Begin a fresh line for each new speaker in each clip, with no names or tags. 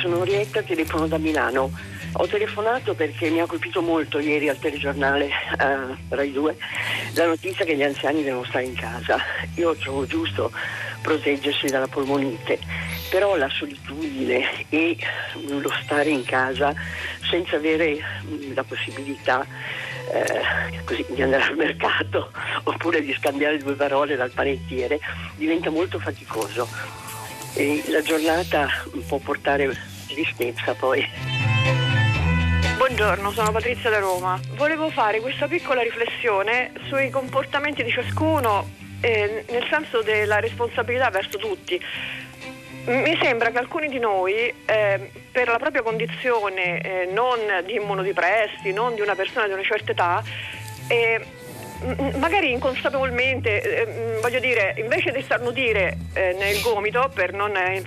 Sono Orietta, telefono da Milano. Ho telefonato perché mi ha colpito molto ieri al telegiornale uh, Rai 2 la notizia che gli anziani devono stare in casa. Io trovo giusto proteggersi dalla polmonite, però la solitudine e lo stare in casa senza avere mm, la possibilità eh, così, di andare al mercato oppure di scambiare due parole dal panettiere diventa molto faticoso e la giornata può portare tristezza poi.
Buongiorno, sono Patrizia da Roma. Volevo fare questa piccola riflessione sui comportamenti di ciascuno eh, nel senso della responsabilità verso tutti. Mi sembra che alcuni di noi, eh, per la propria condizione eh, non di immunodepressi, non di una persona di una certa età, eh, magari inconsapevolmente, eh, voglio dire, invece di starnutire eh, nel gomito per non eh,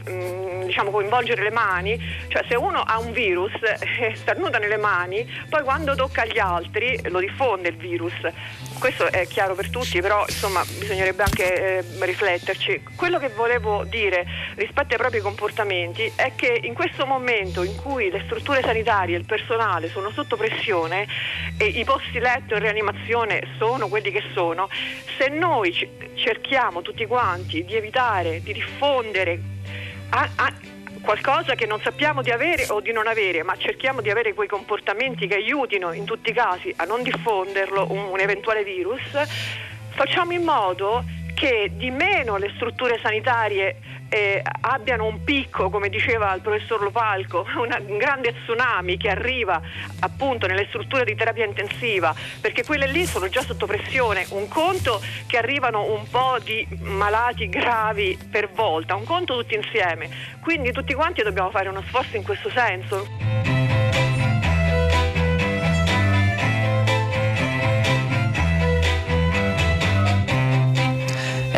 diciamo, coinvolgere le mani, cioè se uno ha un virus e starnuta nelle mani, poi quando tocca agli altri lo diffonde il virus questo è chiaro per tutti, però insomma bisognerebbe anche eh, rifletterci. Quello che volevo dire rispetto ai propri comportamenti è che in questo momento in cui le strutture sanitarie e il personale sono sotto pressione e i posti letto in rianimazione sono quelli che sono, se noi cerchiamo tutti quanti di evitare di diffondere a, a, qualcosa che non sappiamo di avere o di non avere, ma cerchiamo di avere quei comportamenti che aiutino in tutti i casi a non diffonderlo un, un eventuale virus, facciamo in modo che di meno le strutture sanitarie eh, abbiano un picco, come diceva il professor Lopalco, un grande tsunami che arriva appunto nelle strutture di terapia intensiva, perché quelle lì sono già sotto pressione. Un conto che arrivano un po' di malati gravi per volta, un conto tutti insieme. Quindi tutti quanti dobbiamo fare uno sforzo in questo senso.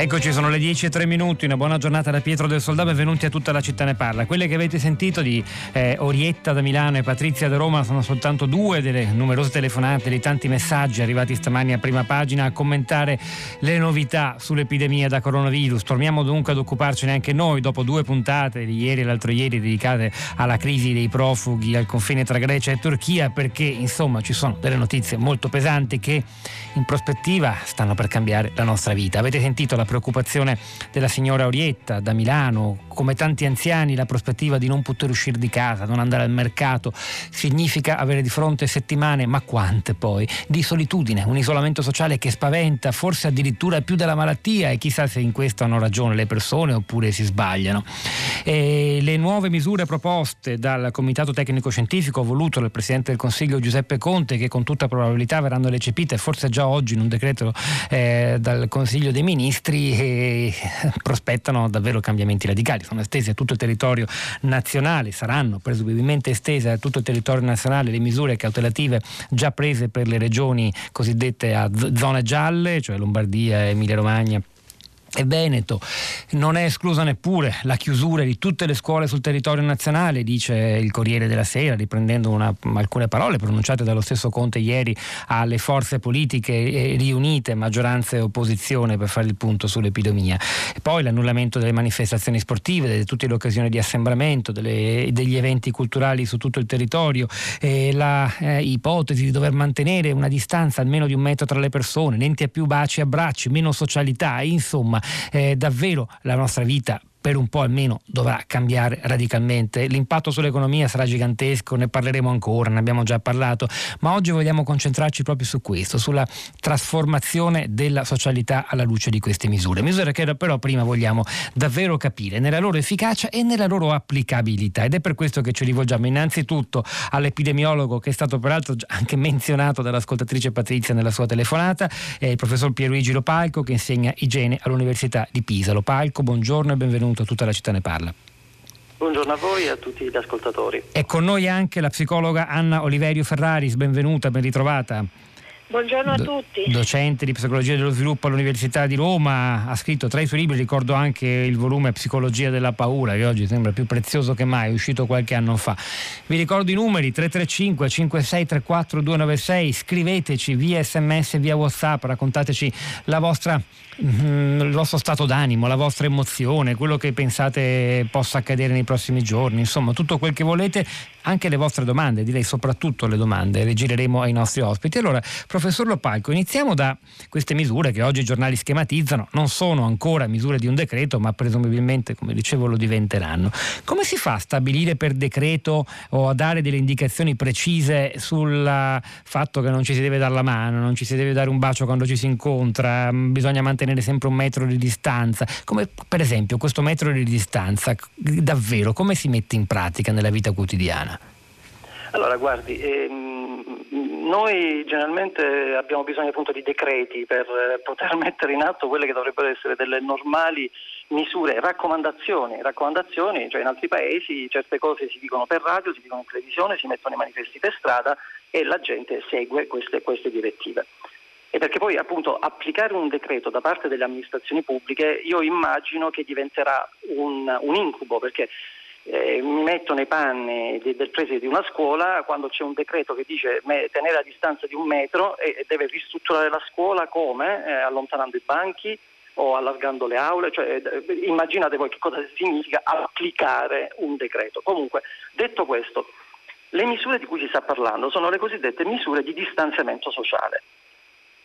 Eccoci, sono le 10 e 3 minuti, una buona giornata da Pietro del Soldato, benvenuti a tutta la città ne parla. Quelle che avete sentito di eh, Orietta da Milano e Patrizia da Roma sono soltanto due delle numerose telefonate, dei tanti messaggi arrivati stamani a prima pagina a commentare le novità sull'epidemia da coronavirus. Torniamo dunque ad occuparcene anche noi dopo due puntate di ieri e l'altro ieri dedicate alla crisi dei profughi al confine tra Grecia e Turchia perché insomma ci sono delle notizie molto pesanti che in prospettiva stanno per cambiare la nostra vita. Avete sentito la preoccupazione della signora Orietta da Milano, come tanti anziani la prospettiva di non poter uscire di casa, non andare al mercato, significa avere di fronte settimane, ma quante poi, di solitudine, un isolamento sociale che spaventa, forse addirittura più della malattia e chissà se in questo hanno ragione le persone oppure si sbagliano. E le nuove misure proposte dal Comitato Tecnico Scientifico voluto dal Presidente del Consiglio Giuseppe Conte che con tutta probabilità verranno recepite forse già oggi in un decreto eh, dal Consiglio dei Ministri e prospettano davvero cambiamenti radicali. Sono estese a tutto il territorio nazionale, saranno presumibilmente estese a tutto il territorio nazionale le misure cautelative già prese per le regioni cosiddette a zone gialle, cioè Lombardia, Emilia Romagna e Veneto. Non è esclusa neppure la chiusura di tutte le scuole sul territorio nazionale, dice il Corriere della Sera, riprendendo una, alcune parole pronunciate dallo stesso Conte ieri alle forze politiche eh, riunite, maggioranza e opposizione, per fare il punto sull'epidemia. E poi l'annullamento delle manifestazioni sportive, di tutte le occasioni di assembramento, delle, degli eventi culturali su tutto il territorio, la eh, ipotesi di dover mantenere una distanza almeno di un metro tra le persone, niente più baci e abbracci, meno socialità, insomma eh, davvero la nostra vita per un po' almeno dovrà cambiare radicalmente. L'impatto sull'economia sarà gigantesco, ne parleremo ancora, ne abbiamo già parlato, ma oggi vogliamo concentrarci proprio su questo, sulla trasformazione della socialità alla luce di queste misure. Misure che però prima vogliamo davvero capire nella loro efficacia e nella loro applicabilità ed è per questo che ci rivolgiamo innanzitutto all'epidemiologo che è stato peraltro anche menzionato dall'ascoltatrice Patrizia nella sua telefonata, il professor Pierluigi Lopalco che insegna igiene all'Università di Pisa. Lopalco, buongiorno e benvenuto benvenuto, tutta la città ne parla.
Buongiorno a voi e a tutti gli ascoltatori.
È con noi anche la psicologa Anna Oliverio Ferraris, benvenuta, ben ritrovata.
Buongiorno a tutti.
Docente di psicologia dello sviluppo all'Università di Roma, ha scritto tra i suoi libri, ricordo anche il volume Psicologia della paura, che oggi sembra più prezioso che mai, è uscito qualche anno fa. Vi ricordo i numeri 335 5634 296, scriveteci via sms, via whatsapp, raccontateci la vostra mm, il vostro stato d'animo, la vostra emozione, quello che pensate possa accadere nei prossimi giorni, insomma tutto quel che volete, anche le vostre domande, direi soprattutto le domande, le gireremo ai nostri ospiti. Allora, Professor Lopalco, iniziamo da queste misure che oggi i giornali schematizzano, non sono ancora misure di un decreto, ma presumibilmente, come dicevo, lo diventeranno. Come si fa a stabilire per decreto o a dare delle indicazioni precise sul fatto che non ci si deve dare la mano, non ci si deve dare un bacio quando ci si incontra, mm, bisogna mantenere sempre un metro di distanza? Come per esempio questo metro di distanza, davvero, come si mette in pratica nella vita quotidiana?
Allora, guardi, ehm, noi generalmente abbiamo bisogno appunto di decreti per eh, poter mettere in atto quelle che dovrebbero essere delle normali misure, raccomandazioni, raccomandazioni, cioè in altri paesi certe cose si dicono per radio, si dicono in televisione, si mettono i manifesti per strada e la gente segue queste, queste direttive. E perché poi appunto applicare un decreto da parte delle amministrazioni pubbliche io immagino che diventerà un, un incubo perché eh, mi metto nei panni di, del preside di una scuola quando c'è un decreto che dice me, tenere a distanza di un metro e, e deve ristrutturare la scuola come? Eh, allontanando i banchi o allargando le aule, cioè, eh, immaginate voi che cosa significa applicare un decreto. Comunque, detto questo, le misure di cui si sta parlando sono le cosiddette misure di distanziamento sociale.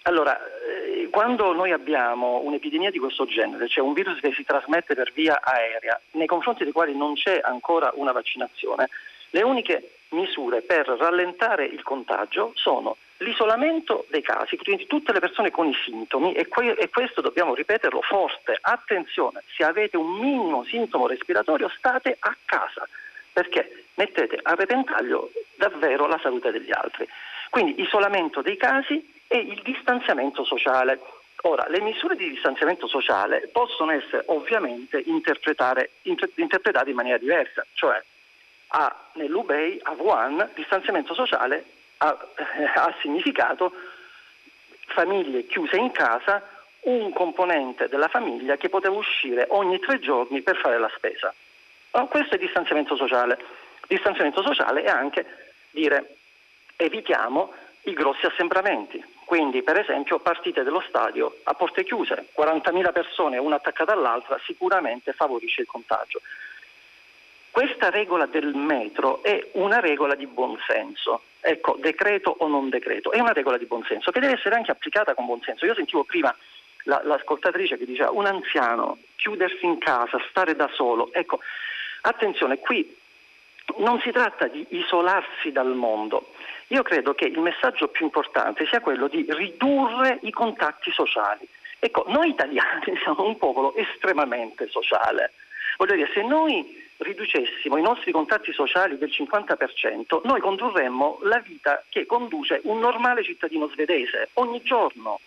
Allora, eh, quando noi abbiamo un'epidemia di questo genere, cioè un virus che si trasmette per via aerea, nei confronti dei quali non c'è ancora una vaccinazione, le uniche misure per rallentare il contagio sono l'isolamento dei casi, quindi tutte le persone con i sintomi e, que- e, questo dobbiamo ripeterlo forte, attenzione, se avete un minimo sintomo respiratorio state a casa perché mettete a repentaglio davvero la salute degli altri. Quindi isolamento dei casi e il distanziamento sociale. Ora, le misure di distanziamento sociale possono essere ovviamente interpretate in maniera diversa, cioè a, nell'UBEI, a Wuhan, distanziamento sociale ha, ha significato famiglie chiuse in casa, un componente della famiglia che poteva uscire ogni tre giorni per fare la spesa. Questo è distanziamento sociale. Distanziamento sociale è anche dire evitiamo i grossi assembramenti, quindi, per esempio, partite dello stadio a porte chiuse, 40.000 persone una attaccata all'altra, sicuramente favorisce il contagio. Questa regola del metro è una regola di buonsenso. Ecco, decreto o non decreto, è una regola di buonsenso che deve essere anche applicata con buonsenso. Io sentivo prima la, l'ascoltatrice che diceva un anziano chiudersi in casa, stare da solo. Ecco, attenzione, qui non si tratta di isolarsi dal mondo, io credo che il messaggio più importante sia quello di ridurre i contatti sociali. Ecco, noi italiani siamo un popolo estremamente sociale. Voglio dire, se noi riducessimo i nostri contatti sociali del 50%, noi condurremmo la vita che conduce un normale cittadino svedese ogni giorno.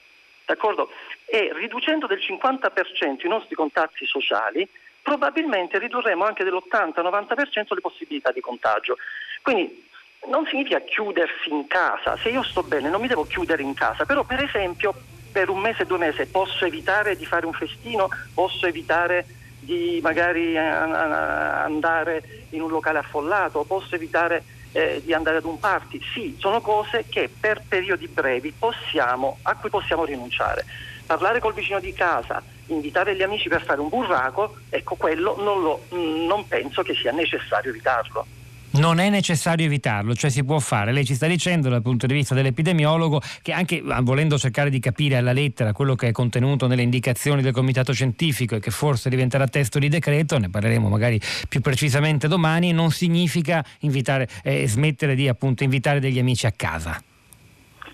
D'accordo? E riducendo del 50% i nostri contatti sociali, probabilmente ridurremo anche dell'80-90% le possibilità di contagio. Quindi non significa chiudersi in casa, se io sto bene non mi devo chiudere in casa, però per esempio per un mese, due mesi posso evitare di fare un festino, posso evitare di magari eh, andare in un locale affollato, posso evitare eh, di andare ad un party. Sì, sono cose che per periodi brevi possiamo, a cui possiamo rinunciare. Parlare col vicino di casa, invitare gli amici per fare un burraco, ecco quello non, lo, non penso che sia necessario evitarlo.
Non è necessario evitarlo, cioè si può fare. Lei ci sta dicendo dal punto di vista dell'epidemiologo che anche ah, volendo cercare di capire alla lettera quello che è contenuto nelle indicazioni del comitato scientifico e che forse diventerà testo di decreto, ne parleremo magari più precisamente domani, non significa invitare, eh, smettere di appunto invitare degli amici a casa.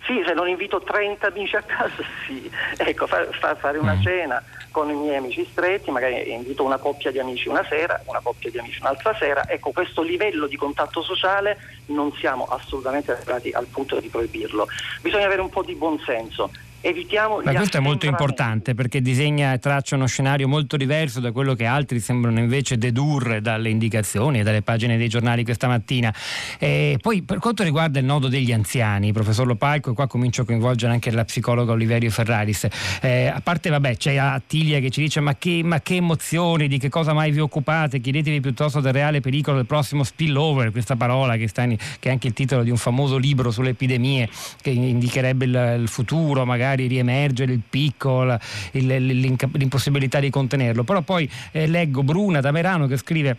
Sì, se non invito 30 amici a casa, sì. Ecco, fa, fa, fare una mm. cena con i miei amici stretti, magari invito una coppia di amici una sera, una coppia di amici un'altra sera. Ecco, questo livello di contatto sociale non siamo assolutamente arrivati al punto di proibirlo. Bisogna avere un po' di buonsenso. Evitiamo
Ma questo è molto importante perché disegna e traccia uno scenario molto diverso da quello che altri sembrano invece dedurre dalle indicazioni e dalle pagine dei giornali questa mattina. E poi per quanto riguarda il nodo degli anziani, professor Lopalco, e qua comincio a coinvolgere anche la psicologa Oliverio Ferraris, eh, a parte vabbè c'è Attilia che ci dice ma che, ma che emozioni, di che cosa mai vi occupate, chiedetevi piuttosto del reale pericolo del prossimo spillover, questa parola che, sta in, che è anche il titolo di un famoso libro sulle epidemie che indicherebbe il, il futuro magari magari riemergere il picco, l'impossibilità di contenerlo. Però poi eh, leggo Bruna da Merano che scrive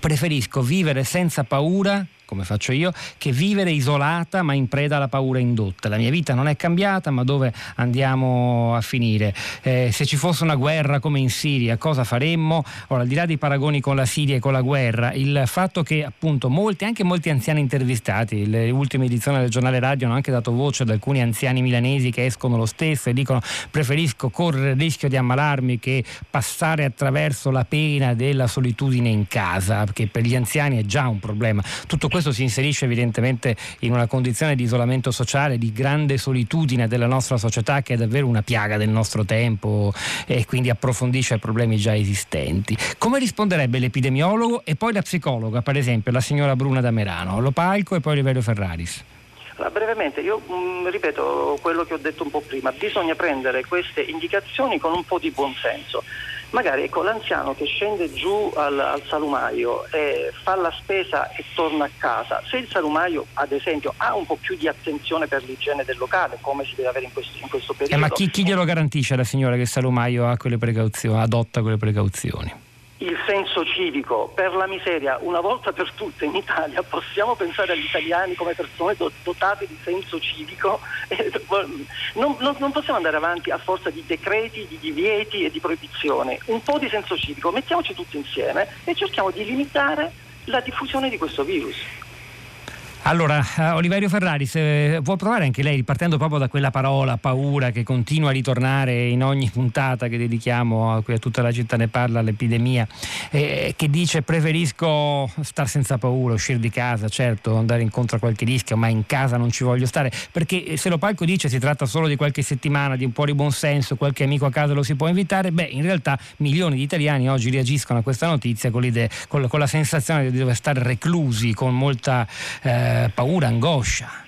preferisco vivere senza paura come faccio io, che vivere isolata ma in preda alla paura indotta. La mia vita non è cambiata, ma dove andiamo a finire? Eh, se ci fosse una guerra come in Siria, cosa faremmo? Ora, al di là dei paragoni con la Siria e con la guerra, il fatto che appunto molti, anche molti anziani intervistati, le ultime edizioni del giornale radio hanno anche dato voce ad alcuni anziani milanesi che escono lo stesso e dicono preferisco correre il rischio di ammalarmi che passare attraverso la pena della solitudine in casa, perché per gli anziani è già un problema. Tutto questo questo si inserisce evidentemente in una condizione di isolamento sociale, di grande solitudine della nostra società che è davvero una piaga del nostro tempo e quindi approfondisce i problemi già esistenti. Come risponderebbe l'epidemiologo e poi la psicologa, per esempio la signora Bruna da Merano, Lopalco e poi Rivelio Ferraris?
Brevemente, io mh, mm, ripeto quello che ho detto un po' prima, bisogna prendere queste indicazioni con un po' di buonsenso magari ecco, l'anziano che scende giù al, al, salumaio e fa la spesa e torna a casa, se il salumaio ad esempio ha un po' più di attenzione per l'igiene del locale, come si deve avere in questo, in questo periodo.
Eh, ma chi, chi glielo garantisce la signora che il salumaio ha quelle precauzioni, adotta quelle precauzioni?
Il senso civico. Per la miseria, una volta per tutte in Italia possiamo pensare agli italiani come persone dotate di senso civico. Non, non, non, possiamo andare avanti a forza di decreti, di divieti e di proibizione. Un po' di senso civico, mettiamoci tutti insieme e cerchiamo di limitare la diffusione di questo virus.
Allora, uh, Oliverio Ferrari, se vuol provare anche lei, partendo proprio da quella parola paura che continua a ritornare in ogni puntata che dedichiamo a cui a tutta la città ne parla, l'epidemia, eh, che dice preferisco star senza paura, uscire di casa, certo, andare incontro a qualche rischio, ma in casa non ci voglio stare, perché se lo palco dice si tratta solo di qualche settimana, di un po' di buonsenso, qualche amico a casa lo si può invitare, beh, in realtà milioni di italiani oggi reagiscono a questa notizia con, con, con la sensazione di dover stare reclusi, con molta... Eh, paura, angoscia.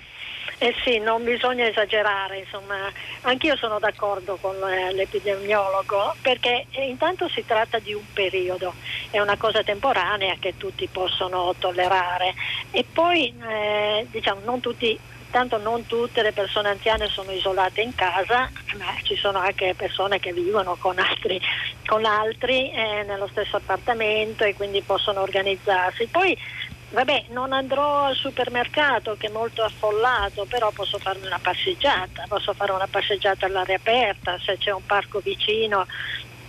Eh sì, non bisogna esagerare, insomma, anch'io sono d'accordo con eh, l'epidemiologo perché eh, intanto si tratta di un periodo, è una cosa temporanea che tutti possono tollerare e poi eh, diciamo non tutti tanto non tutte le persone anziane sono isolate in casa, ma ci sono anche persone che vivono con altri, con altri eh, nello stesso appartamento e quindi possono organizzarsi. Poi Vabbè, non andrò al supermercato che è molto affollato, però posso farmi una passeggiata, posso fare una passeggiata all'aria aperta, se c'è un parco vicino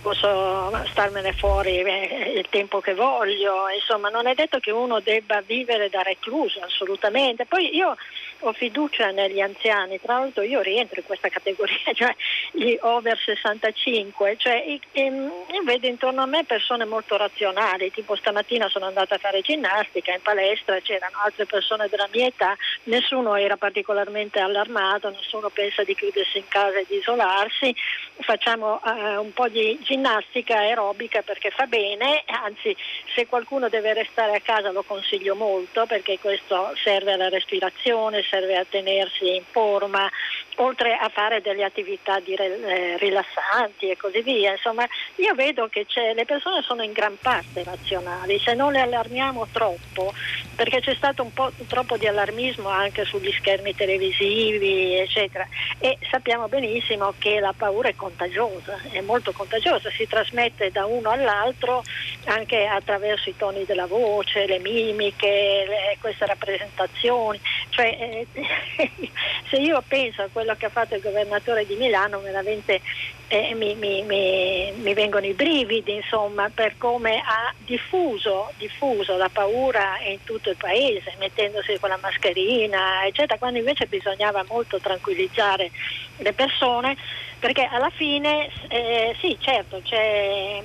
posso starmene fuori eh, il tempo che voglio, insomma non è detto che uno debba vivere da recluso assolutamente. Poi io ho fiducia negli anziani, tra l'altro io rientro in questa categoria, cioè gli over 65, cioè, ehm, io vedo intorno a me persone molto razionali, tipo stamattina sono andata a fare ginnastica in palestra, c'erano altre persone della mia età, nessuno era particolarmente allarmato, nessuno pensa di chiudersi in casa e di isolarsi, facciamo uh, un po' di ginnastica aerobica perché fa bene, anzi se qualcuno deve restare a casa lo consiglio molto perché questo serve alla respirazione, serve a tenersi in forma, oltre a fare delle attività di, eh, rilassanti e così via. Insomma, io vedo che le persone sono in gran parte razionali, se non le allarmiamo troppo, perché c'è stato un po' troppo di allarmismo anche sugli schermi televisivi, eccetera, e sappiamo benissimo che la paura è contagiosa, è molto contagiosa, si trasmette da uno all'altro anche attraverso i toni della voce, le mimiche, le, queste rappresentazioni. Cioè, eh, se io penso a quello che ha fatto il governatore di Milano, veramente eh, mi, mi, mi, mi, vengono i brividi, insomma, per come ha diffuso, diffuso, la paura in tutto il paese, mettendosi con la mascherina, eccetera, quando invece bisognava molto tranquillizzare le persone, perché alla fine, eh, sì, certo, c'è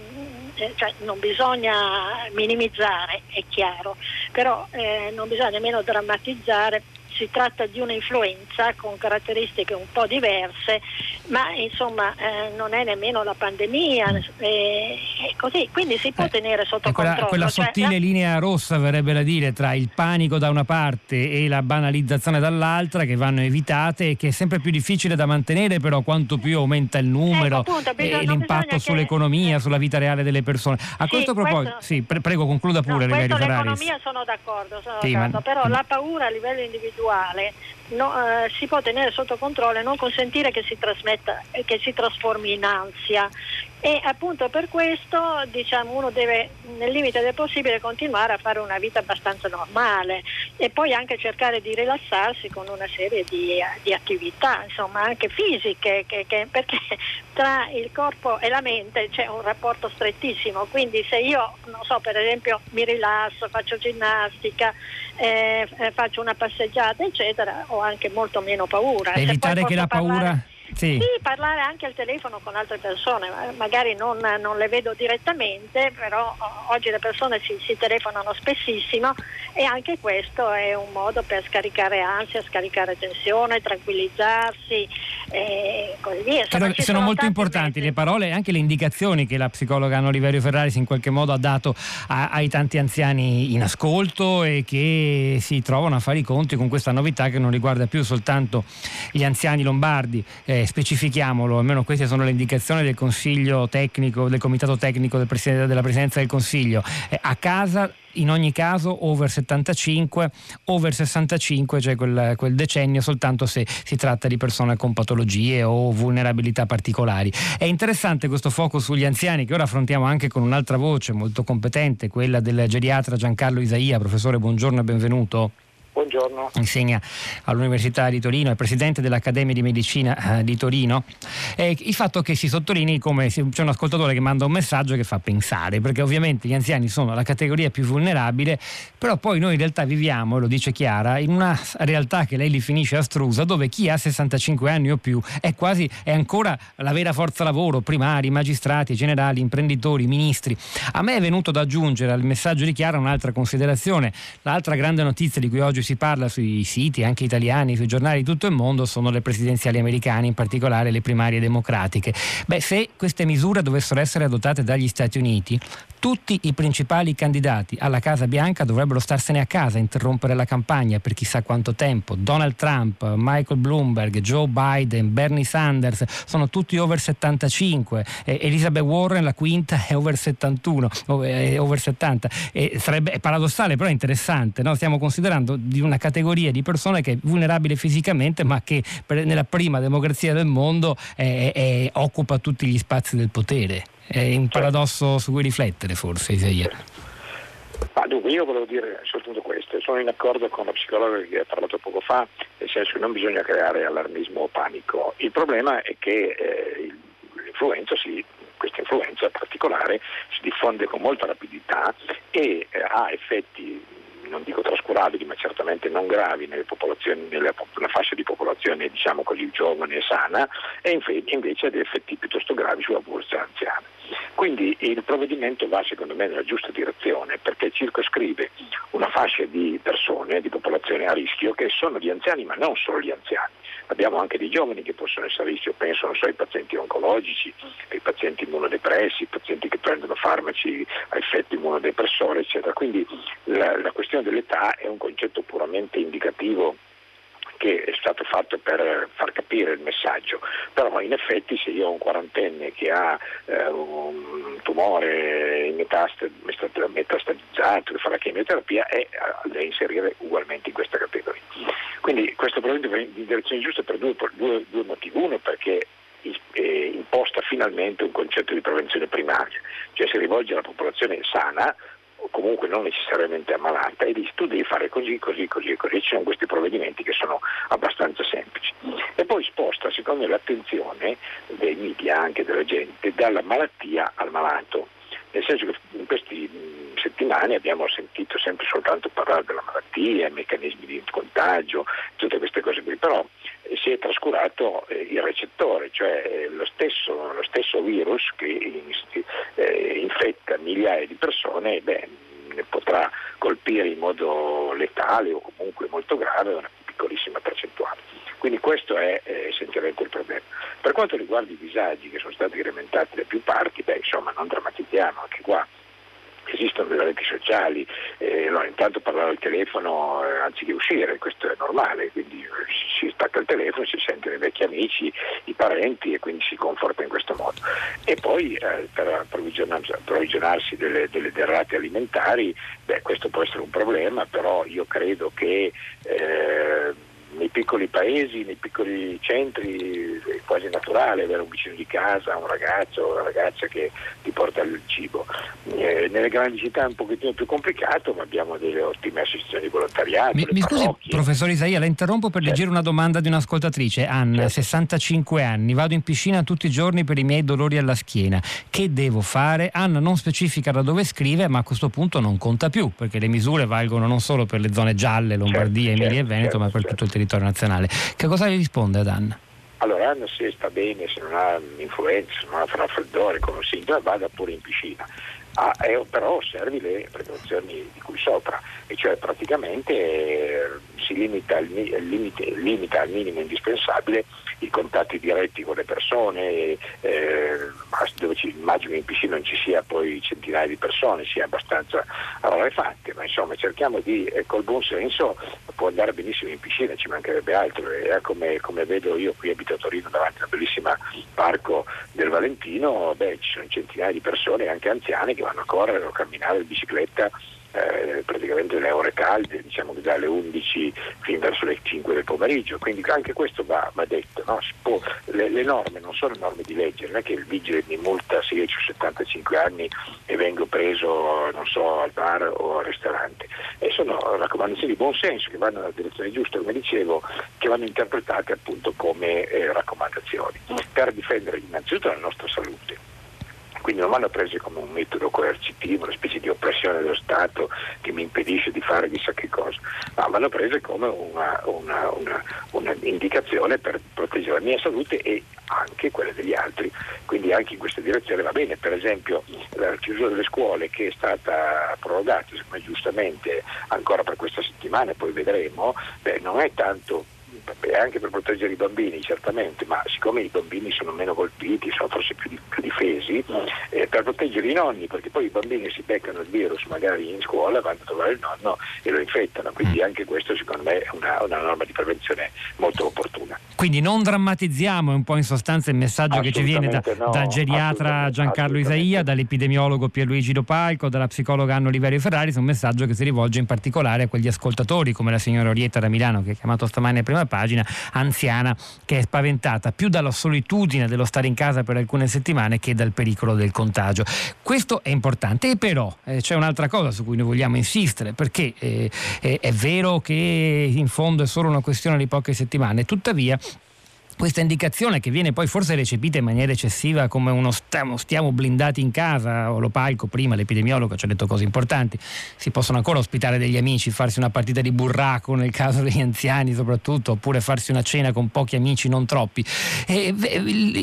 eh, cioè non bisogna minimizzare, è chiaro, però eh, non bisogna nemmeno drammatizzare si tratta di un'influenza con caratteristiche un po' diverse, ma insomma eh, non è nemmeno la pandemia, eh, così, quindi si può eh, tenere sotto
quella,
controllo.
Quella cioè, sottile la... linea rossa verrebbe da dire tra il panico da una parte e la banalizzazione dall'altra che vanno evitate e che è sempre più difficile da mantenere però quanto più aumenta il numero ecco, appunto, bisogna, e l'impatto sull'economia, che... sulla vita reale delle persone. A sì, questo proposito, questo... sì, pre- prego concluda pure
no,
Riverio
Ferraris. L'economia sono d'accordo, sono sì, d'accordo ma... però la paura a livello individuale no, eh, si può tenere sotto controllo e non consentire che si, che si trasformi in ansia e appunto per questo diciamo, uno deve nel limite del possibile continuare a fare una vita abbastanza normale e poi anche cercare di rilassarsi con una serie di, di attività insomma anche fisiche che, che, perché tra il corpo e la mente c'è un rapporto strettissimo. Quindi se io non so per esempio mi rilasso faccio ginnastica eh, eh faccio una passeggiata eccetera ho anche molto meno paura.
Evitare che la paura parlare
sì. sì. parlare anche al telefono con altre persone, magari non, non le vedo direttamente, però oggi le persone si, si, telefonano spessissimo e anche questo è un modo per scaricare ansia, scaricare tensione, tranquillizzarsi e così via.
Insomma, sono, sono molto importanti mezzi. le parole e anche le indicazioni che la psicologa Anna Oliverio Ferraris in qualche modo ha dato a, ai tanti anziani in ascolto e che si trovano a fare i conti con questa novità che non riguarda più soltanto gli anziani lombardi. Eh, specifichiamolo, almeno queste sono le indicazioni del Consiglio tecnico, del Comitato tecnico del della Presidenza del Consiglio. Eh, a casa in ogni caso over 75, over 65, cioè quel, quel, decennio soltanto se si tratta di persone con patologie o vulnerabilità particolari. È interessante questo focus sugli anziani che ora affrontiamo anche con un'altra voce molto competente, quella del geriatra Giancarlo Isaia. Professore, buongiorno e benvenuto.
Buongiorno.
Insegna all'Università di Torino, è presidente dell'Accademia di Medicina eh, di Torino. Eh, il fatto che si sottolinei come c'è un ascoltatore che manda un messaggio che fa pensare, perché ovviamente gli anziani sono la categoria più vulnerabile, però poi noi in realtà viviamo, lo dice Chiara, in una realtà che lei li finisce astrusa, dove chi ha 65 anni o più è quasi, è ancora la vera forza lavoro, primari, magistrati, generali, imprenditori, ministri. A me è venuto da aggiungere al messaggio di Chiara un'altra considerazione, l'altra grande notizia di cui oggi si parla sui siti, anche italiani, sui giornali di tutto il mondo, sono le presidenziali americane, in particolare le primarie democratiche. Beh, se queste misure dovessero essere adottate dagli Stati Uniti, tutti i principali candidati alla Casa Bianca dovrebbero starsene a casa, interrompere la campagna per chissà quanto tempo. Donald Trump, Michael Bloomberg, Joe Biden, Bernie Sanders sono tutti over 75. Eh, Elizabeth Warren, la quinta, è over 71, è over 70. E sarebbe, paradossale, però è interessante. No? Stiamo considerando di una categoria di persone che è vulnerabile fisicamente, ma che per, nella prima democrazia del mondo è, è, occupa tutti gli spazi del potere. È un paradosso su cui riflettere forse, Isaia.
Ma dunque io volevo dire soltanto questo, sono in accordo con la psicologa che ha parlato poco fa, nel senso che non bisogna creare allarmismo o panico. Il problema è che eh, l'influenza si, questa influenza particolare si diffonde con molta rapidità e eh, ha effetti non dico trascurabili, ma certamente non gravi nella fascia di popolazione diciamo così giovane e sana, e invece degli effetti piuttosto gravi sulla borsa anziana. Quindi il provvedimento va secondo me nella giusta direzione perché circoscrive una fascia di persone, di popolazione a rischio che sono gli anziani ma non solo gli anziani. Abbiamo anche dei giovani che possono essere a rischio, penso so, ai pazienti oncologici, ai pazienti immunodepressi, ai pazienti che prendono farmaci a effetto immunodepressore, eccetera. Quindi la, la questione dell'età è un concetto puramente indicativo che è stato fatto per far capire il messaggio, però in effetti se io ho un quarantenne che ha eh, un tumore metastazizzato che fa la chemioterapia è da inserire ugualmente in questa categoria. Quindi questo provvedimento va in direzione giusta per due, due, due motivi. Uno perché eh, imposta finalmente un concetto di prevenzione primaria, cioè si rivolge alla popolazione sana comunque non necessariamente ammalata e dice tu devi fare così, così, così così. Ci sono questi provvedimenti che sono abbastanza semplici. E poi sposta, secondo me, l'attenzione dei media, anche della gente, dalla malattia al malato. Nel senso che in queste settimane abbiamo sentito sempre soltanto parlare della malattia, meccanismi di contagio, tutte queste cose qui, però si è trascurato eh, il recettore, cioè eh, lo stesso, lo stesso virus che eh, infetta migliaia di persone, beh, potrà colpire in modo letale o comunque molto grave una Quindi questo è eh, essenzialmente il problema. Per quanto riguarda i disagi che sono stati incrementati da più parti, beh insomma non drammatizziamo, anche qua esistono le reti sociali, eh, no, intanto parlare al telefono eh, anziché uscire, questo è normale, quindi si stacca il telefono, si sentono i vecchi amici, i parenti e quindi si conforta in questo modo. E poi eh, per approvvigionarsi delle, delle, derrate alimentari, beh, questo può essere un problema, però io credo che eh, nei piccoli paesi, nei piccoli centri è quasi naturale avere un vicino di casa, un ragazzo o una ragazza che ti porta il cibo. Eh, nelle grandi città è un pochettino più complicato, ma abbiamo delle ottime associazioni volontariate.
Mi, mi scusi, professor Isaia, la interrompo per certo. leggere una domanda di un'ascoltatrice. Anna, certo. 65 anni, vado in piscina tutti i giorni per i miei dolori alla schiena. Che devo fare? Anna non specifica da dove scrive, ma a questo punto non conta più, perché le misure valgono non solo per le zone gialle, Lombardia, certo, Emilia e certo, Veneto, certo, ma per tutto il territorio territorio nazionale. Che cosa gli risponde ad Anna?
Allora Anna se sta bene, se non ha influenza, se non ha raffreddore come sintomo, vada pure in piscina. Ah, eh, però osservi le precauzioni di cui sopra, e cioè praticamente eh, si limita al, limite, limita al, minimo indispensabile i contatti diretti con le persone, eh, dove ci, immagino in piscina non ci sia poi centinaia di persone, sia abbastanza rarefatte, ma insomma cerchiamo di, eh, col buon senso, può andare benissimo in piscina, ci mancherebbe altro, e come, come, vedo io qui abito a Torino davanti a un bellissimo parco del Valentino, beh, ci sono centinaia di persone, anche anziane, che vanno a correre o camminare in bicicletta eh, praticamente le ore calde, diciamo che dalle 11 fino verso le 5 del pomeriggio, quindi anche questo va, va detto, no? può, le, le, norme non sono norme di legge, non è che il vigile mi multa se io ho 75 anni e vengo preso non so, al bar o al ristorante, e sono raccomandazioni di buon senso che vanno nella direzione giusta, come dicevo, che vanno interpretate appunto come eh, raccomandazioni per difendere innanzitutto la nostra salute quindi non vanno prese come un metodo coercitivo, una specie di oppressione dello Stato che mi impedisce di fare chissà che cosa, ma vanno prese come una, una, una, una indicazione per proteggere la mia salute e anche quelle degli altri. Quindi anche in questa direzione va bene, per esempio la chiusura delle scuole che è stata prorogata, giustamente ancora per questa settimana e poi vedremo, beh, non è tanto anche per proteggere i bambini certamente, ma siccome i bambini sono meno colpiti, sono forse più, più difesi, eh, per proteggere i nonni, perché poi i bambini si beccano il virus magari in scuola, vanno a trovare il nonno e lo infettano, quindi mm. anche questo secondo me è una, una norma di prevenzione molto opportuna.
Quindi non drammatizziamo, è un po' in sostanza il messaggio che ci viene da, no, dal geriatra Giancarlo Isaia, dall'epidemiologo Pierluigi Dopalco, dalla psicologa Anno Oliverio Ferrari, è un messaggio che si rivolge in particolare a quegli ascoltatori come la signora Orietta da Milano che ha chiamato stamani a prima pagina, anziana che è spaventata più dalla solitudine dello stare in casa per alcune settimane che dal pericolo del contagio. Questo è importante e però eh, c'è un'altra cosa su cui noi vogliamo insistere perché eh, è vero che in fondo è solo una questione di poche settimane, tuttavia questa indicazione che viene poi forse recepita in maniera eccessiva come uno stiamo, stiamo blindati in casa, o lo palco prima, l'epidemiologo ci ha detto cose importanti, si possono ancora ospitare degli amici, farsi una partita di burraco nel caso degli anziani soprattutto, oppure farsi una cena con pochi amici, non troppi, e,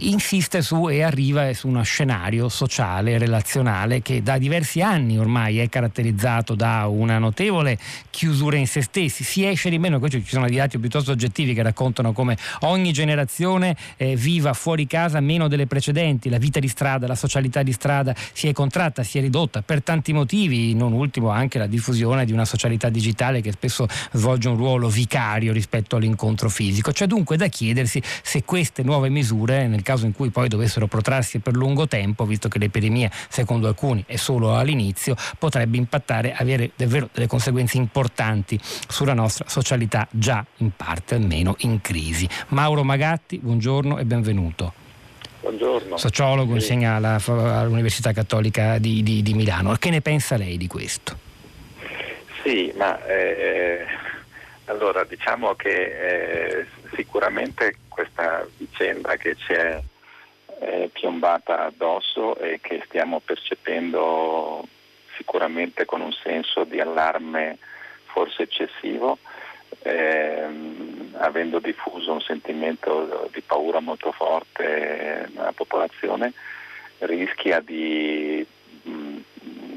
insiste su e arriva su uno scenario sociale, relazionale che da diversi anni ormai è caratterizzato da una notevole chiusura in se stessi, si esce di meno, ci sono dei dati piuttosto oggettivi che raccontano come ogni generazione generazione eh, viva fuori casa meno delle precedenti, la vita di strada, la socialità di strada si è contratta, si è ridotta per tanti motivi, non ultimo anche la diffusione di una socialità digitale che spesso svolge un ruolo vicario rispetto all'incontro fisico. C'è dunque da chiedersi se queste nuove misure, nel caso in cui poi dovessero protrarsi per lungo tempo, visto che l'epidemia secondo alcuni è solo all'inizio, potrebbe impattare, avere davvero delle conseguenze importanti sulla nostra socialità già in parte almeno in crisi. Mauro Magari Gatti, buongiorno e benvenuto.
Buongiorno.
Sociologo, sì. insegna alla, all'Università Cattolica di, di, di, Milano. Che ne pensa lei di questo?
Sì, ma eh, allora diciamo che eh, sicuramente questa vicenda che ci è eh, piombata addosso e che stiamo percependo sicuramente con un senso di allarme forse eccessivo, ehm, avendo diffuso un sentimento di paura molto forte nella popolazione, rischia di mh,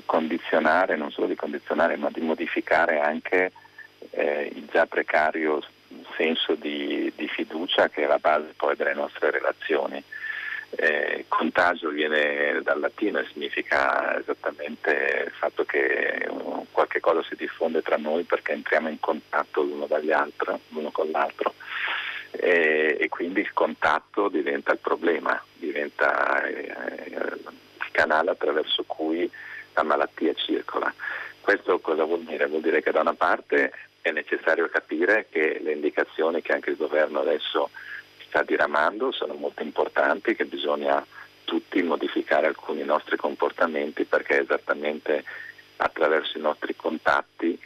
condizionare, non solo di condizionare, ma di modificare anche eh, il già precario senso di, di, fiducia che è la base poi delle nostre relazioni. Eh, contagio viene dal latino e significa esattamente il fatto che qualche cosa si diffonde tra noi perché entriamo in contatto l'uno, altri, l'uno con l'altro e, e, quindi il contatto diventa il problema, diventa eh, il canale attraverso cui la malattia circola. Questo cosa vuol dire? Vuol dire che da una parte è necessario capire che le indicazioni che anche il governo adesso sta diramando sono molto importanti, che bisogna tutti modificare alcuni nostri comportamenti perché è esattamente attraverso i nostri contatti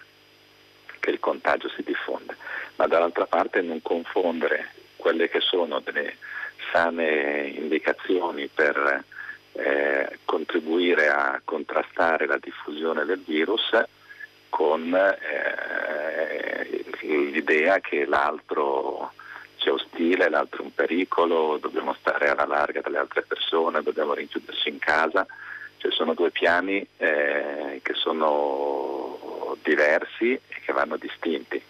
che il contagio si diffonde, ma dall'altra parte non confondere quelle che sono delle sane indicazioni per eh, contribuire a contrastare la diffusione del virus con eh, l'idea che l'altro c'è ostile, l'altro un pericolo, dobbiamo stare alla larga dalle altre persone, dobbiamo rinchiudersi in casa. Cioè sono due piani eh, che sono diversi e che vanno distinti.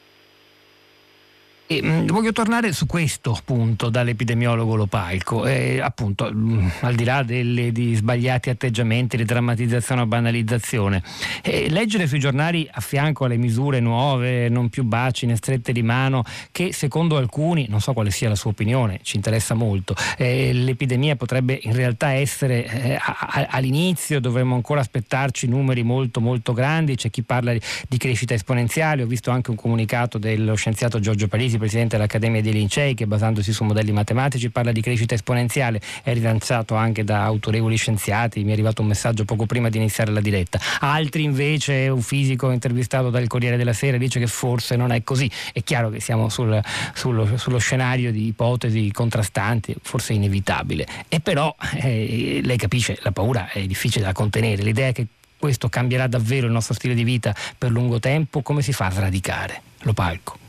E, mm, voglio tornare su questo punto dall'epidemiologo Lopalco, eh, appunto mh, mm, al di là delle, di sbagliati atteggiamenti, di drammatizzazione o banalizzazione, eh, leggere sui giornali a fianco alle misure nuove, non più baci né strette di mano, che secondo alcuni, non so quale sia la sua opinione, ci interessa molto, eh, l'epidemia potrebbe in realtà essere eh, a, a, all'inizio, dovremmo ancora aspettarci numeri molto molto grandi, c'è chi parla di, di crescita esponenziale, ho visto anche un comunicato dello scienziato Giorgio Parisi Parisi, presidente dell'Accademia dei Lincei, che basandosi su modelli matematici parla di crescita esponenziale, è rilanciato anche da autorevoli scienziati, mi è arrivato un messaggio poco prima di iniziare la diretta. Altri invece, un fisico intervistato dal Corriere della Sera dice che forse non è così. È chiaro che siamo sul, sullo, sullo, scenario di ipotesi contrastanti, forse inevitabile. E però eh, lei capisce, la paura è difficile da contenere, l'idea che questo cambierà davvero il nostro stile di vita per lungo tempo, come si fa a sradicare? Lo palco.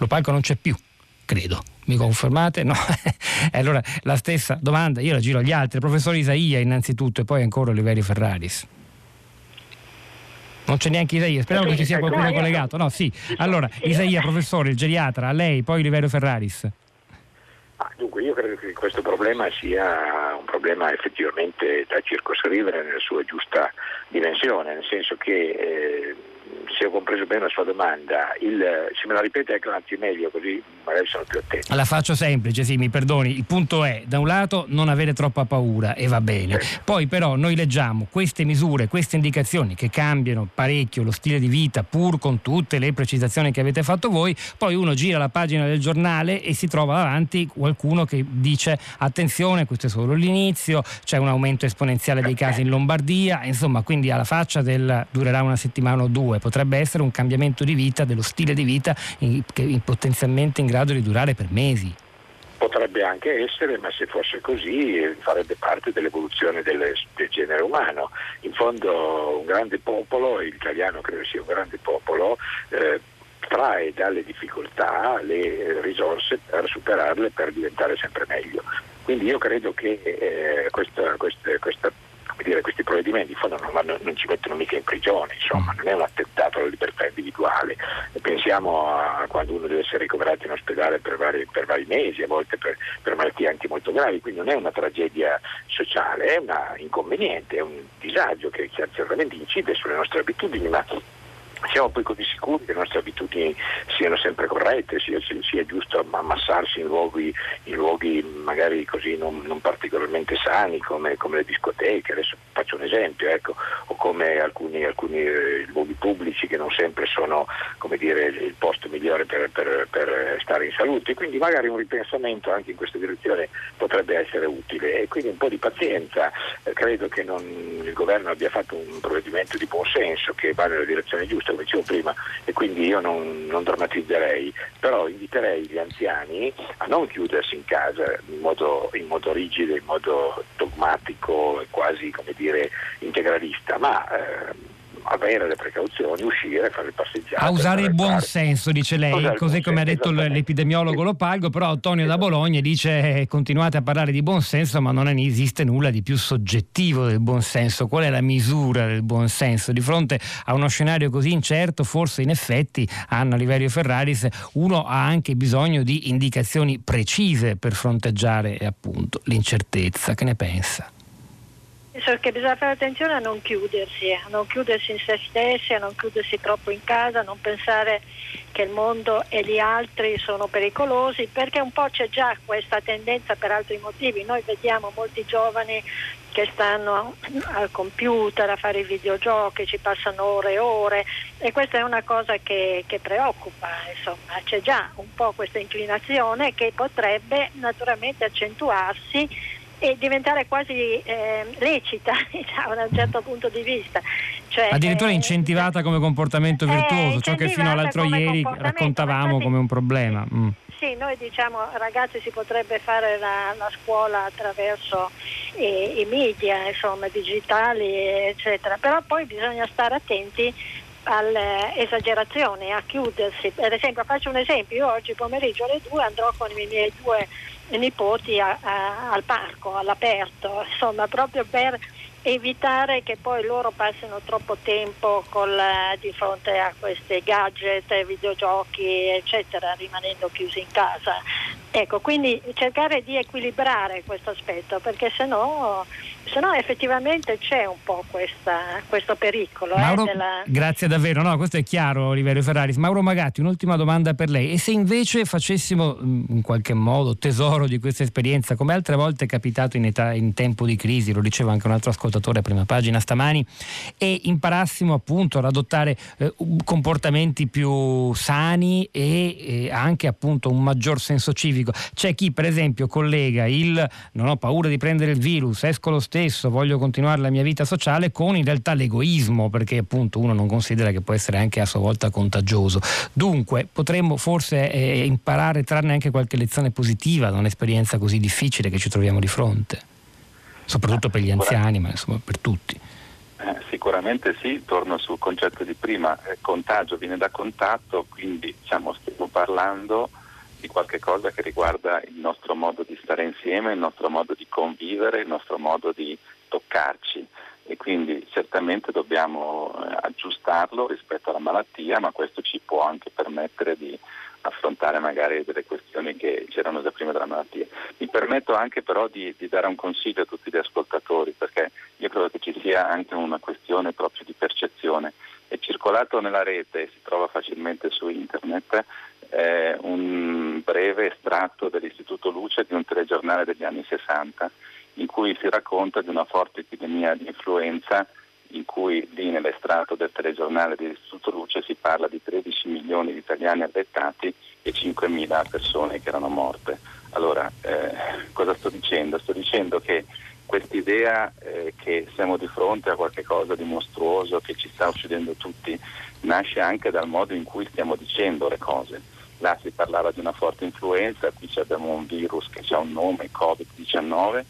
Lo palco non c'è più, credo. Mi confermate? No. allora la stessa domanda, io la giro agli altri. Professor Isaia innanzitutto e poi ancora Oliverio Ferraris. Non c'è neanche Isaia, speriamo che ci sia qualcuno collegato. No, sì. Allora, Isaia, professore, il geriatra, a lei, poi Oliverio Ferraris.
Ah, dunque, io credo che questo problema sia un problema effettivamente da circoscrivere nella sua giusta dimensione, nel senso che eh, se ho compreso bene la sua domanda, il, se me la ripete ecco, anzi meglio così magari sono più attento.
La faccio semplice, sì, mi perdoni. Il punto è, da un lato, non avere troppa paura e va bene. Certo. Poi però noi leggiamo queste misure, queste indicazioni che cambiano parecchio lo stile di vita, pur con tutte le precisazioni che avete fatto voi, poi uno gira la pagina del giornale e si trova davanti qualcuno che dice attenzione, questo è solo l'inizio, c'è un aumento esponenziale dei casi in Lombardia, insomma, quindi alla faccia del durerà una settimana o due, potrebbe essere un cambiamento di vita, dello stile di vita in, che potenzialmente in grado di durare per mesi.
Potrebbe anche essere, ma se fosse così eh, farebbe parte dell'evoluzione del, del genere umano. In fondo un grande popolo, l'italiano credo sia un grande popolo, eh, trae dalle difficoltà le risorse per superarle, per diventare sempre meglio. Quindi io credo che eh, questa, questa, questa dire, questi provvedimenti in fondo non, vanno, non, ci mettono mica in prigione, insomma, non è un attentato alla libertà individuale. Pensiamo a quando uno deve essere ricoverato in ospedale per vari, per vari mesi, a volte per, per, malattie anche molto gravi, quindi non è una tragedia sociale, è un inconveniente, è un disagio che certamente incide sulle nostre abitudini, ma siamo poi così sicuri che le nostre abitudini siano sempre corrette, sia, sia giusto ammassarsi in luoghi, in luoghi magari così non, non particolarmente sani come, come, le discoteche, adesso faccio un esempio, ecco, come alcuni, alcuni eh, luoghi pubblici che non sempre sono dire, il posto migliore per, per, per, stare in salute, quindi magari un ripensamento anche in questa direzione potrebbe essere utile. E quindi un po' di pazienza, eh, credo che non, il governo abbia fatto un provvedimento di buon senso che va nella direzione giusta come dicevo prima, e quindi io non, non, drammatizzerei, però inviterei gli anziani a non chiudersi in casa in modo, in modo rigido, in modo dogmatico e quasi come dire, integralista, ma eh, avere le precauzioni, uscire, fare il passeggiate.
A usare il buon
fare...
senso, dice lei, così come ha detto l'epidemiologo Lopalgo, però Antonio da Bologna dice eh, continuate a parlare di buon senso, ma non esiste nulla di più soggettivo del buon senso. Qual è la misura del buon senso? Di fronte a uno scenario così incerto, forse in effetti, Anna Liverio Ferraris, uno ha anche bisogno di indicazioni precise per fronteggiare appunto l'incertezza. Che ne pensa?
Che bisogna fare attenzione a non chiudersi, a non chiudersi in se stessi, a non chiudersi troppo in casa, a non pensare che il mondo e gli altri sono pericolosi, perché un po' c'è già questa tendenza per altri motivi. Noi vediamo molti giovani che stanno al computer a fare i videogiochi, ci passano ore e ore e questa è una cosa che, che preoccupa, insomma, c'è già un po' questa inclinazione che potrebbe naturalmente accentuarsi e diventare quasi eh, lecita diciamo, da un certo punto di vista.
Cioè, Addirittura eh, incentivata come comportamento virtuoso, ciò che fino all'altro ieri raccontavamo come un problema. Mm.
Sì, noi diciamo ragazzi si potrebbe fare la, la scuola attraverso i, i media, insomma, digitali, eccetera, però poi bisogna stare attenti all'esagerazione, a chiudersi. Per esempio, faccio un esempio, io oggi pomeriggio alle due andrò con i miei due nipoti a, a, al parco, all'aperto, insomma proprio per evitare che poi loro passino troppo tempo col, di fronte a questi gadget, videogiochi eccetera, rimanendo chiusi in casa. Ecco, quindi cercare di equilibrare questo aspetto perché se no se no effettivamente c'è un po' questa, questo pericolo.
Eh, Mauro,
eh, della...
Grazie davvero, no, questo è chiaro Oliverio Ferraris. Mauro Magatti, un'ultima domanda per lei. E se invece facessimo mm, in qualche modo tesoro di questa esperienza, come altre volte è capitato in, età, in tempo di crisi, lo diceva anche un altro ascoltatore a prima pagina stamani, e imparassimo appunto ad adottare eh, comportamenti più sani e eh, anche appunto un maggior senso civico. C'è chi per esempio collega il non ho paura di prendere il virus, esco lo stesso, voglio continuare la mia vita sociale con in realtà l'egoismo, perché appunto uno non considera che può essere anche a sua volta contagioso. Dunque potremmo forse eh, imparare, trarne anche qualche lezione positiva da un'esperienza così difficile che ci troviamo di fronte, soprattutto per gli anziani, ma insomma per tutti.
Eh, sicuramente sì, torno sul concetto di prima, eh, contagio viene da contatto, quindi diciamo, stiamo parlando di qualche cosa che riguarda il nostro modo di stare insieme, il nostro modo di convivere, il nostro modo di toccarci e quindi certamente dobbiamo eh, aggiustarlo rispetto alla malattia, ma questo ci può anche permettere di affrontare magari delle questioni che c'erano già prima della malattia. Mi permetto anche però di, di, dare un consiglio a tutti gli ascoltatori perché io credo che ci sia anche una questione proprio di percezione. È circolato nella rete e si trova facilmente su internet eh, un breve estratto dell'Istituto Luce di un telegiornale degli anni 60 in cui si racconta di una forte epidemia di influenza in cui lì nell'estratto del telegiornale dell'Istituto Luce si parla di 13 milioni di italiani allettati e 5 mila persone che erano morte. Allora, eh, cosa sto dicendo? Sto dicendo che quest'idea eh, che siamo di fronte a qualcosa di mostruoso che ci sta uccidendo tutti nasce anche dal modo in cui stiamo dicendo le cose là si parlava di una forte influenza, qui abbiamo un virus che ha un nome, Covid-19,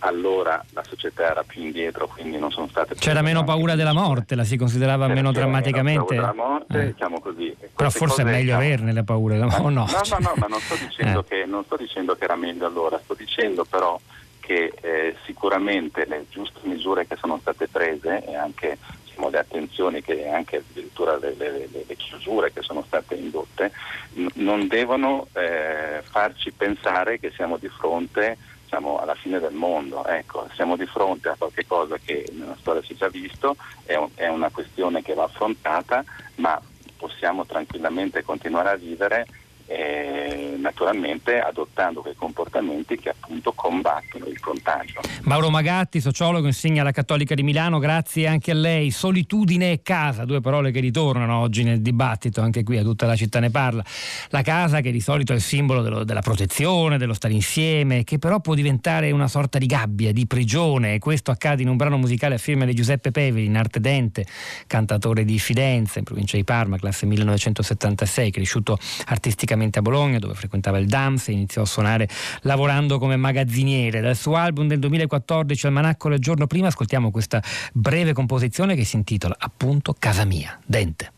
allora la società era più indietro, quindi non sono state...
C'era meno paura della morte, la si considerava meno drammaticamente.
Meno paura della morte, eh. diciamo così.
Però forse è meglio diciamo... averne le paure della morte.
No, no, no, no, ma non sto, dicendo eh. che, non sto dicendo che era meglio allora, sto dicendo però che eh, sicuramente le giuste misure che sono state prese e anche diciamo, le attenzioni che anche addirittura le, le, le chiusure che sono state indotte n- non devono eh, farci pensare che siamo di fronte diciamo, alla fine del mondo. Ecco, siamo di fronte a qualcosa che nella storia si è già visto, è, un, è una questione che va affrontata, ma possiamo tranquillamente continuare a vivere eh, naturalmente adottando quei comportamenti che appunto combattono il contagio.
Mauro Magatti, sociologo, insegna alla Cattolica di Milano, grazie anche a lei. Solitudine e casa, due parole che ritornano oggi nel dibattito, anche qui a tutta la città ne parla. La casa che di solito è il simbolo dello, della protezione, dello stare insieme, che però può diventare una sorta di gabbia, di prigione. E questo accade in un brano musicale a firma di Giuseppe Peveri, in arte dente, cantatore di Fidenza, in provincia di Parma, classe 1976, cresciuto artisticamente inizialmente a Bologna dove frequentava il DAMS e iniziò a suonare lavorando come magazziniere. Dal suo album del 2014 Almanacco il giorno prima ascoltiamo questa breve composizione che si intitola appunto Casa mia, Dente.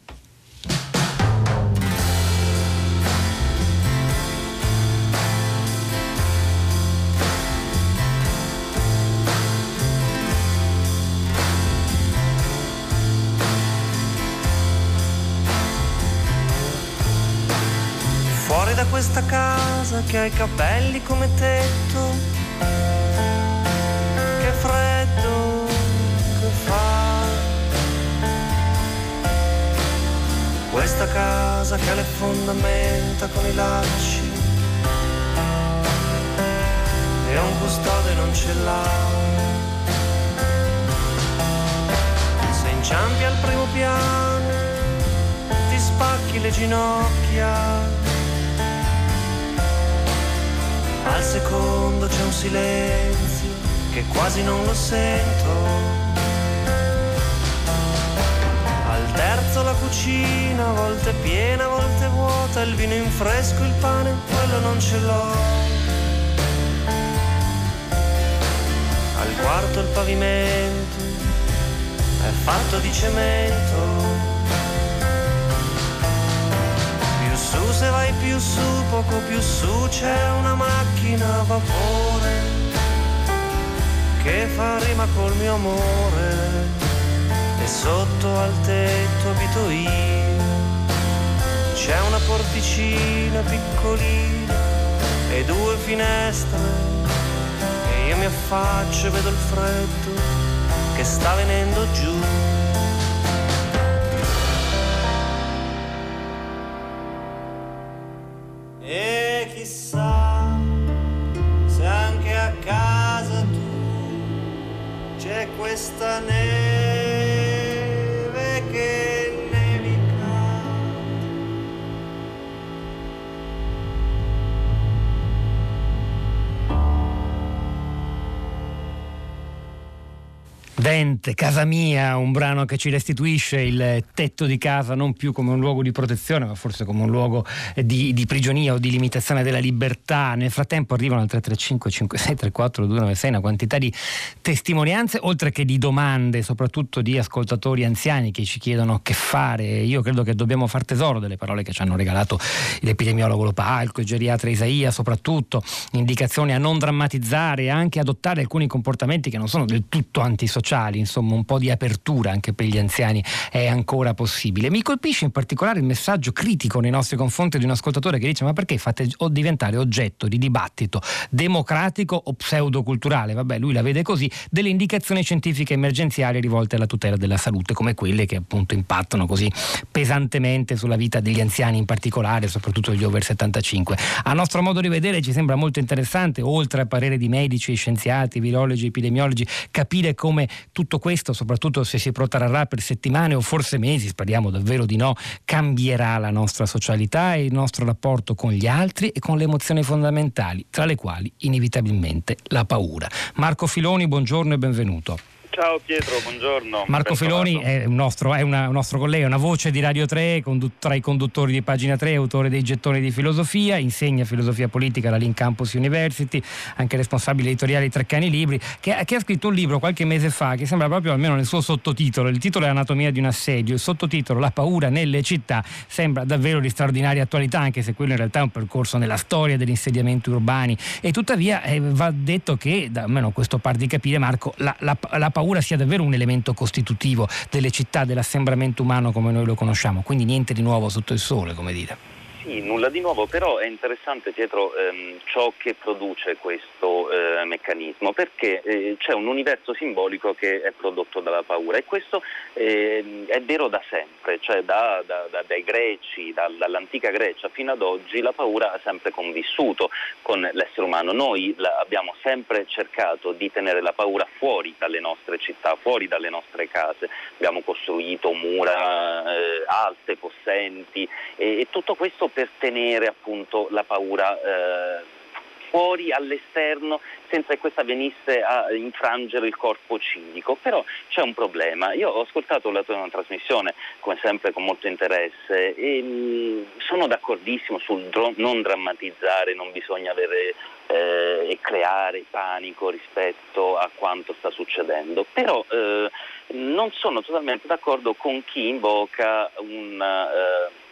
Casa che ha i capelli come tetto, che freddo che fa. Questa casa che ha le fondamenta con i lacci e un custode non ce l'ha. Se inciampi al primo piano, ti spacchi le ginocchia al secondo c'è un silenzio che quasi non lo sento. Al terzo la cucina, a volte piena, a volte vuota, il vino in fresco, il pane, quello non ce l'ho. Al quarto il pavimento è fatto di cemento se vai più su, poco più su c'è una macchina a vapore che fa rima col mio amore e sotto al tetto abito io. C'è una porticina piccolina e due finestre e io mi affaccio e vedo il freddo che sta venendo giù. Questa neve che nevica.
Dente, Casa mia, un brano che ci restituisce il tetto di casa non più come un luogo di protezione, ma forse come un luogo di, di prigionia o di limitazione della libertà. Nel frattempo arrivano al 335 5634 296 una quantità di testimonianze, oltre che di domande, soprattutto di ascoltatori anziani che ci chiedono che fare. Io credo che dobbiamo far tesoro delle parole che ci hanno regalato l'epidemiologo Lopalco, il geriatra Isaia, soprattutto indicazioni a non drammatizzare e anche adottare alcuni comportamenti che non sono del tutto antisociali sociali, insomma un po' di apertura anche per gli anziani è ancora possibile. Mi colpisce in particolare il messaggio critico nei nostri confronti di un ascoltatore che dice ma perché fate diventare oggetto di dibattito democratico o pseudoculturale? Vabbè, lui la vede così, delle indicazioni scientifiche emergenziali rivolte alla tutela della salute, come quelle che appunto impattano così pesantemente sulla vita degli anziani in particolare, soprattutto degli over 75. A nostro modo di vedere ci sembra molto interessante, oltre al parere di medici, scienziati, virologi, epidemiologi, capire come tutto questo, soprattutto se si protrarrà per settimane o forse mesi, speriamo davvero di no, cambierà la nostra socialità e il nostro rapporto con gli altri e con le emozioni fondamentali, tra le quali inevitabilmente la paura. Marco Filoni, buongiorno e benvenuto.
Ciao Pietro, buongiorno.
Marco Filoni è un, nostro, è una, un nostro, collega, una voce di Radio 3, condut- tra i conduttori di Pagina 3, autore dei gettoni di filosofia, insegna filosofia politica alla Link Campus University, anche responsabile editoriale di Treccani Libri, che, che, ha scritto un libro qualche mese fa che sembra proprio almeno nel suo sottotitolo, il titolo è Anatomia di un assedio, il sottotitolo La paura nelle città sembra davvero di straordinaria attualità, anche se quello in realtà è un percorso nella storia degli insediamenti urbani e tuttavia eh, va detto che, da, almeno questo par di capire Marco, la, la, la paura paura sia davvero un elemento costitutivo delle città, dell'assembramento umano come noi lo conosciamo, quindi niente di nuovo sotto il sole, come dire.
Sì, nulla di nuovo, però è interessante Pietro ehm, ciò che produce questo eh, meccanismo, perché eh, c'è un universo simbolico che è prodotto dalla paura e questo eh, è vero da sempre, cioè da, da, da, dai greci, da, dall'antica Grecia fino ad oggi la paura ha sempre convissuto con l'essere umano. Noi la, abbiamo sempre cercato di tenere la paura fuori dalle nostre città, fuori dalle nostre case, abbiamo costruito mura eh, alte, possenti e, e tutto questo per tenere appunto la paura eh, fuori all'esterno senza che questa venisse a infrangere il corpo civico. Però c'è un problema. Io ho ascoltato la tua trasmissione, come sempre, con molto interesse e mh, mm, sono d'accordissimo sul dro- non drammatizzare, non bisogna avere eh, e creare panico rispetto a quanto sta succedendo. Però eh, non sono totalmente d'accordo con chi invoca un eh,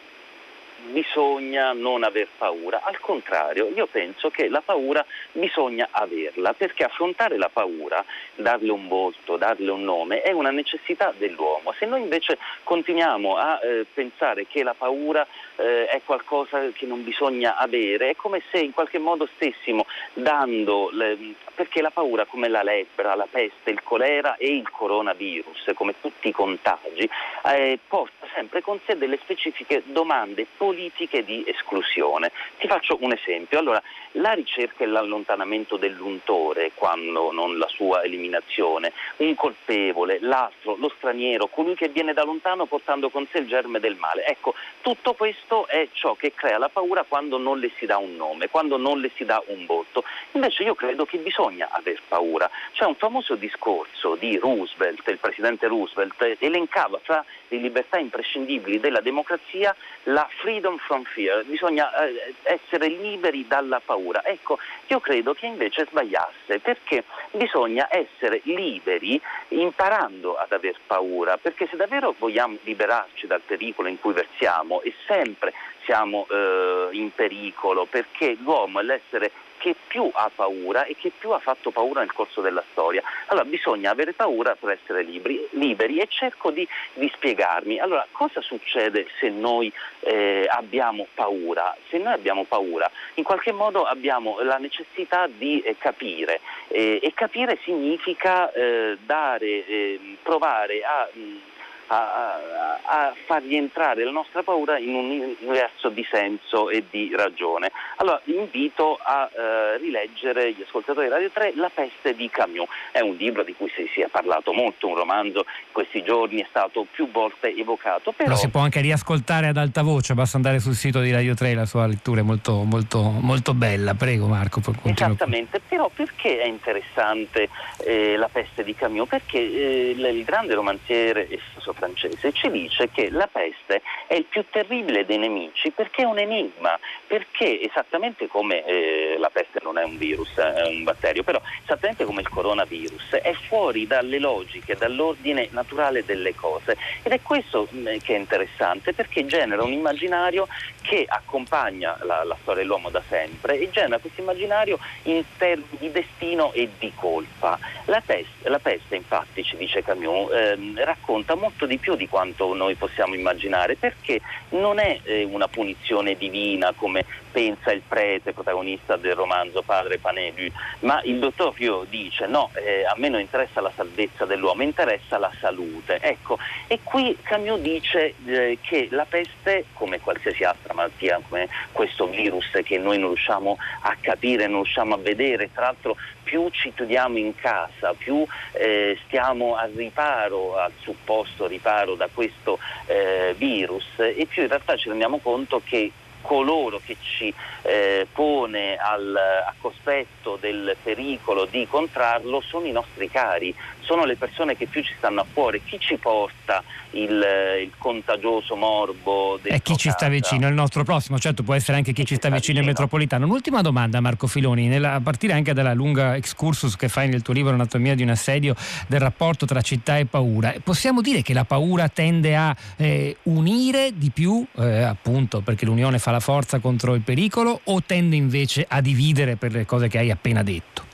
bisogna non aver paura, al contrario io penso che la paura bisogna averla perché affrontare la paura, darle un volto, darle un nome è una necessità dell'uomo. Se noi invece continuiamo a eh, pensare che la paura eh, è qualcosa che non bisogna avere, è come se in qualche modo stessimo dando, le, perché la paura come la lebbra, la peste, il colera e il coronavirus, come tutti i contagi, eh, porta sempre con sé delle specifiche domande politiche di esclusione. Ti faccio un esempio. Allora, la ricerca e l'allontanamento dell'untore, quando non la sua eliminazione, un colpevole, l'altro, lo straniero, colui che viene da lontano portando con sé il germe del male. Ecco, tutto questo è ciò che crea la paura quando non le si dà un nome, quando non le si dà un volto. Invece io credo che bisogna aver paura. C'è un famoso discorso di Roosevelt, il presidente Roosevelt, elencava fra le libertà imprescindibili della democrazia la freedom from fear, bisogna eh, essere liberi dalla paura. Ecco, io credo che invece sbagliasse, perché bisogna essere liberi imparando ad aver paura, perché se davvero vogliamo liberarci dal pericolo in cui versiamo e sempre siamo eh, in pericolo, perché l'uomo è l'essere che più ha paura e che più ha fatto paura nel corso della storia. Allora bisogna avere paura per essere liberi, liberi e cerco di, di, spiegarmi. Allora cosa succede se noi eh, abbiamo paura? Se noi abbiamo paura, in qualche modo abbiamo la necessità di eh, capire eh, e capire significa eh, dare, ehm, provare a... Mh, a, a, far rientrare la nostra paura in un universo di senso e di ragione. Allora invito a eh, rileggere gli ascoltatori di Radio 3 La peste di Camus. È un libro di cui si, si, è parlato molto, un romanzo in questi giorni è stato più volte evocato. Però...
Lo si può anche riascoltare ad alta voce, basta andare sul sito di Radio 3, la sua lettura è molto, molto, molto bella. Prego Marco.
Esattamente, però perché è interessante eh, La peste di Camus? Perché eh, il grande romanziere e francese ci dice che la peste è il più terribile dei nemici perché è un enigma, perché esattamente come eh, la peste non è un virus, è un batterio, però esattamente come il coronavirus è fuori dalle logiche, dall'ordine naturale delle cose ed è questo mm, che è interessante perché genera un immaginario che accompagna la, la storia dell'uomo da sempre e genera questo immaginario in termini di destino e di colpa. La peste, la peste infatti, ci dice Camus, ehm, racconta molto di più di quanto noi possiamo immaginare, perché non è eh, una punizione divina come pensa il prete, protagonista del romanzo Padre Panelu, ma il dottor Pio dice no, eh, a me non interessa la salvezza dell'uomo, interessa la salute. Ecco, e qui Camus dice eh, che la peste, come qualsiasi altra malattia, come questo virus che noi non riusciamo a capire, non riusciamo a vedere, tra l'altro più ci chiudiamo in casa, più eh, stiamo al riparo, al supposto riparo da questo eh, virus e più in realtà ci rendiamo conto che coloro che ci eh, pone al, a cospetto del pericolo di contrarlo sono i nostri cari, sono le persone che più ci stanno a cuore, chi ci porta il, il contagioso morbo
del E chi ci sta vicino, il nostro prossimo, certo può essere anche chi, chi ci sta, sta vicino, il metropolitano. Un'ultima domanda Marco Filoni, nella, a partire anche dalla lunga excursus che fai nel tuo libro Anatomia di un assedio del rapporto tra città e paura, possiamo dire che la paura tende a eh, unire di più, eh, appunto perché l'unione fa la forza contro il pericolo o tende invece a dividere per le cose che hai appena detto?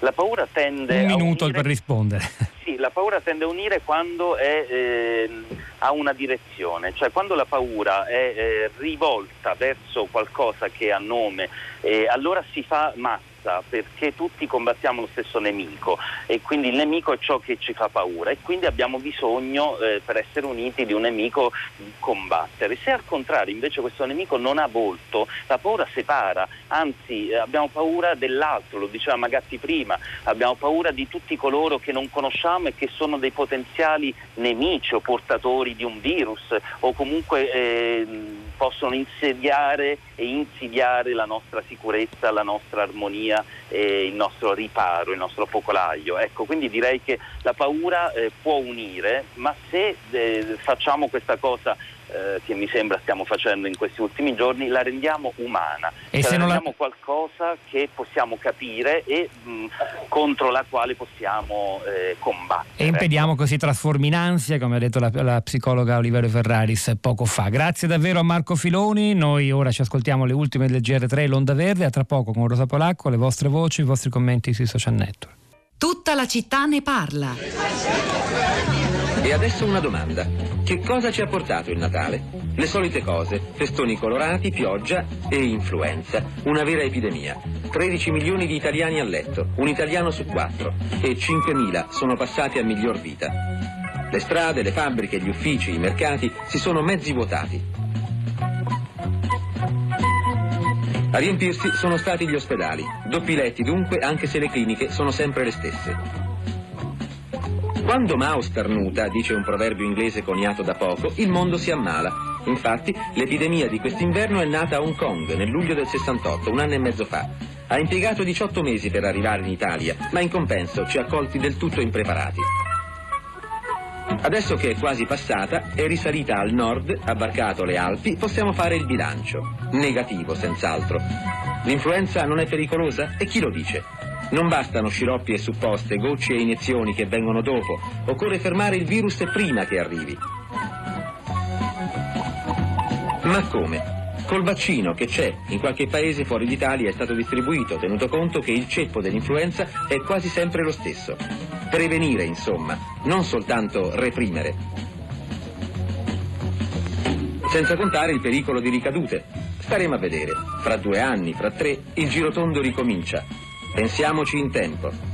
La paura tende
Un minuto
unire...
per rispondere.
Sì, la paura tende a unire quando è, eh, ha una direzione, cioè quando la paura è eh, rivolta verso qualcosa che ha nome, eh, allora si fa massa forza perché tutti combattiamo lo stesso nemico e quindi il nemico è ciò che ci fa paura e quindi abbiamo bisogno eh, per essere uniti di un nemico combattere. Se al contrario invece questo nemico non ha volto, la paura separa, anzi eh, abbiamo paura dell'altro, lo diceva Magatti prima, abbiamo paura di tutti coloro che non conosciamo e che sono dei potenziali nemici o portatori di un virus o comunque eh, possono insediare e insidiare la nostra sicurezza, la nostra armonia, eh, il nostro riparo, il nostro focolaio. Ecco, quindi direi che la paura eh, può unire, ma se eh, facciamo questa cosa eh, che mi sembra stiamo facendo in questi ultimi giorni, la rendiamo umana,
e
cioè
se
la
non la-
rendiamo qualcosa che possiamo capire e mh, contro la quale possiamo eh, combattere.
E impediamo che si trasformi in ansia, come ha detto la, la psicologa Olivero Ferraris poco fa. Grazie davvero a Marco Filoni. Noi ora ci ascoltiamo le ultime del GR3 L'Onda Verde. A tra poco con Rosa Polacco, le vostre voci, i vostri commenti sui social network.
Tutta la città ne parla.
E adesso una domanda. Che cosa ci ha portato il Natale? Le solite cose, festoni colorati, pioggia e influenza. Una vera epidemia. 13 milioni di italiani a letto, un italiano su quattro, e 5.000 sono passati a miglior vita. Le strade, le fabbriche, gli uffici, i mercati si sono mezzi vuotati. A riempirsi sono stati gli ospedali, doppi letti dunque anche se le cliniche sono sempre le stesse. Quando Mao starnuta, dice un proverbio inglese coniato da poco, il mondo si ammala. Infatti, l'epidemia di quest'inverno è nata a Hong Kong nel luglio del 68, un anno e mezzo fa. Ha impiegato 18 mesi per arrivare in Italia, ma in compenso ci ha colti del tutto impreparati. Adesso che è quasi passata, è risalita al nord, ha varcato le Alpi, possiamo fare il bilancio. Negativo, senz'altro. L'influenza non è pericolosa? E chi lo dice? Non bastano sciroppi e supposte, gocce e iniezioni che vengono dopo. Occorre fermare il virus prima che arrivi. Ma come? Col vaccino che c'è, in qualche paese fuori d'Italia è stato distribuito, tenuto conto che il ceppo dell'influenza è quasi sempre lo stesso. Prevenire, insomma, non soltanto reprimere. Senza contare il pericolo di ricadute. Staremo a vedere. Fra due anni, fra tre, il girotondo ricomincia. Pensiamoci in tempo.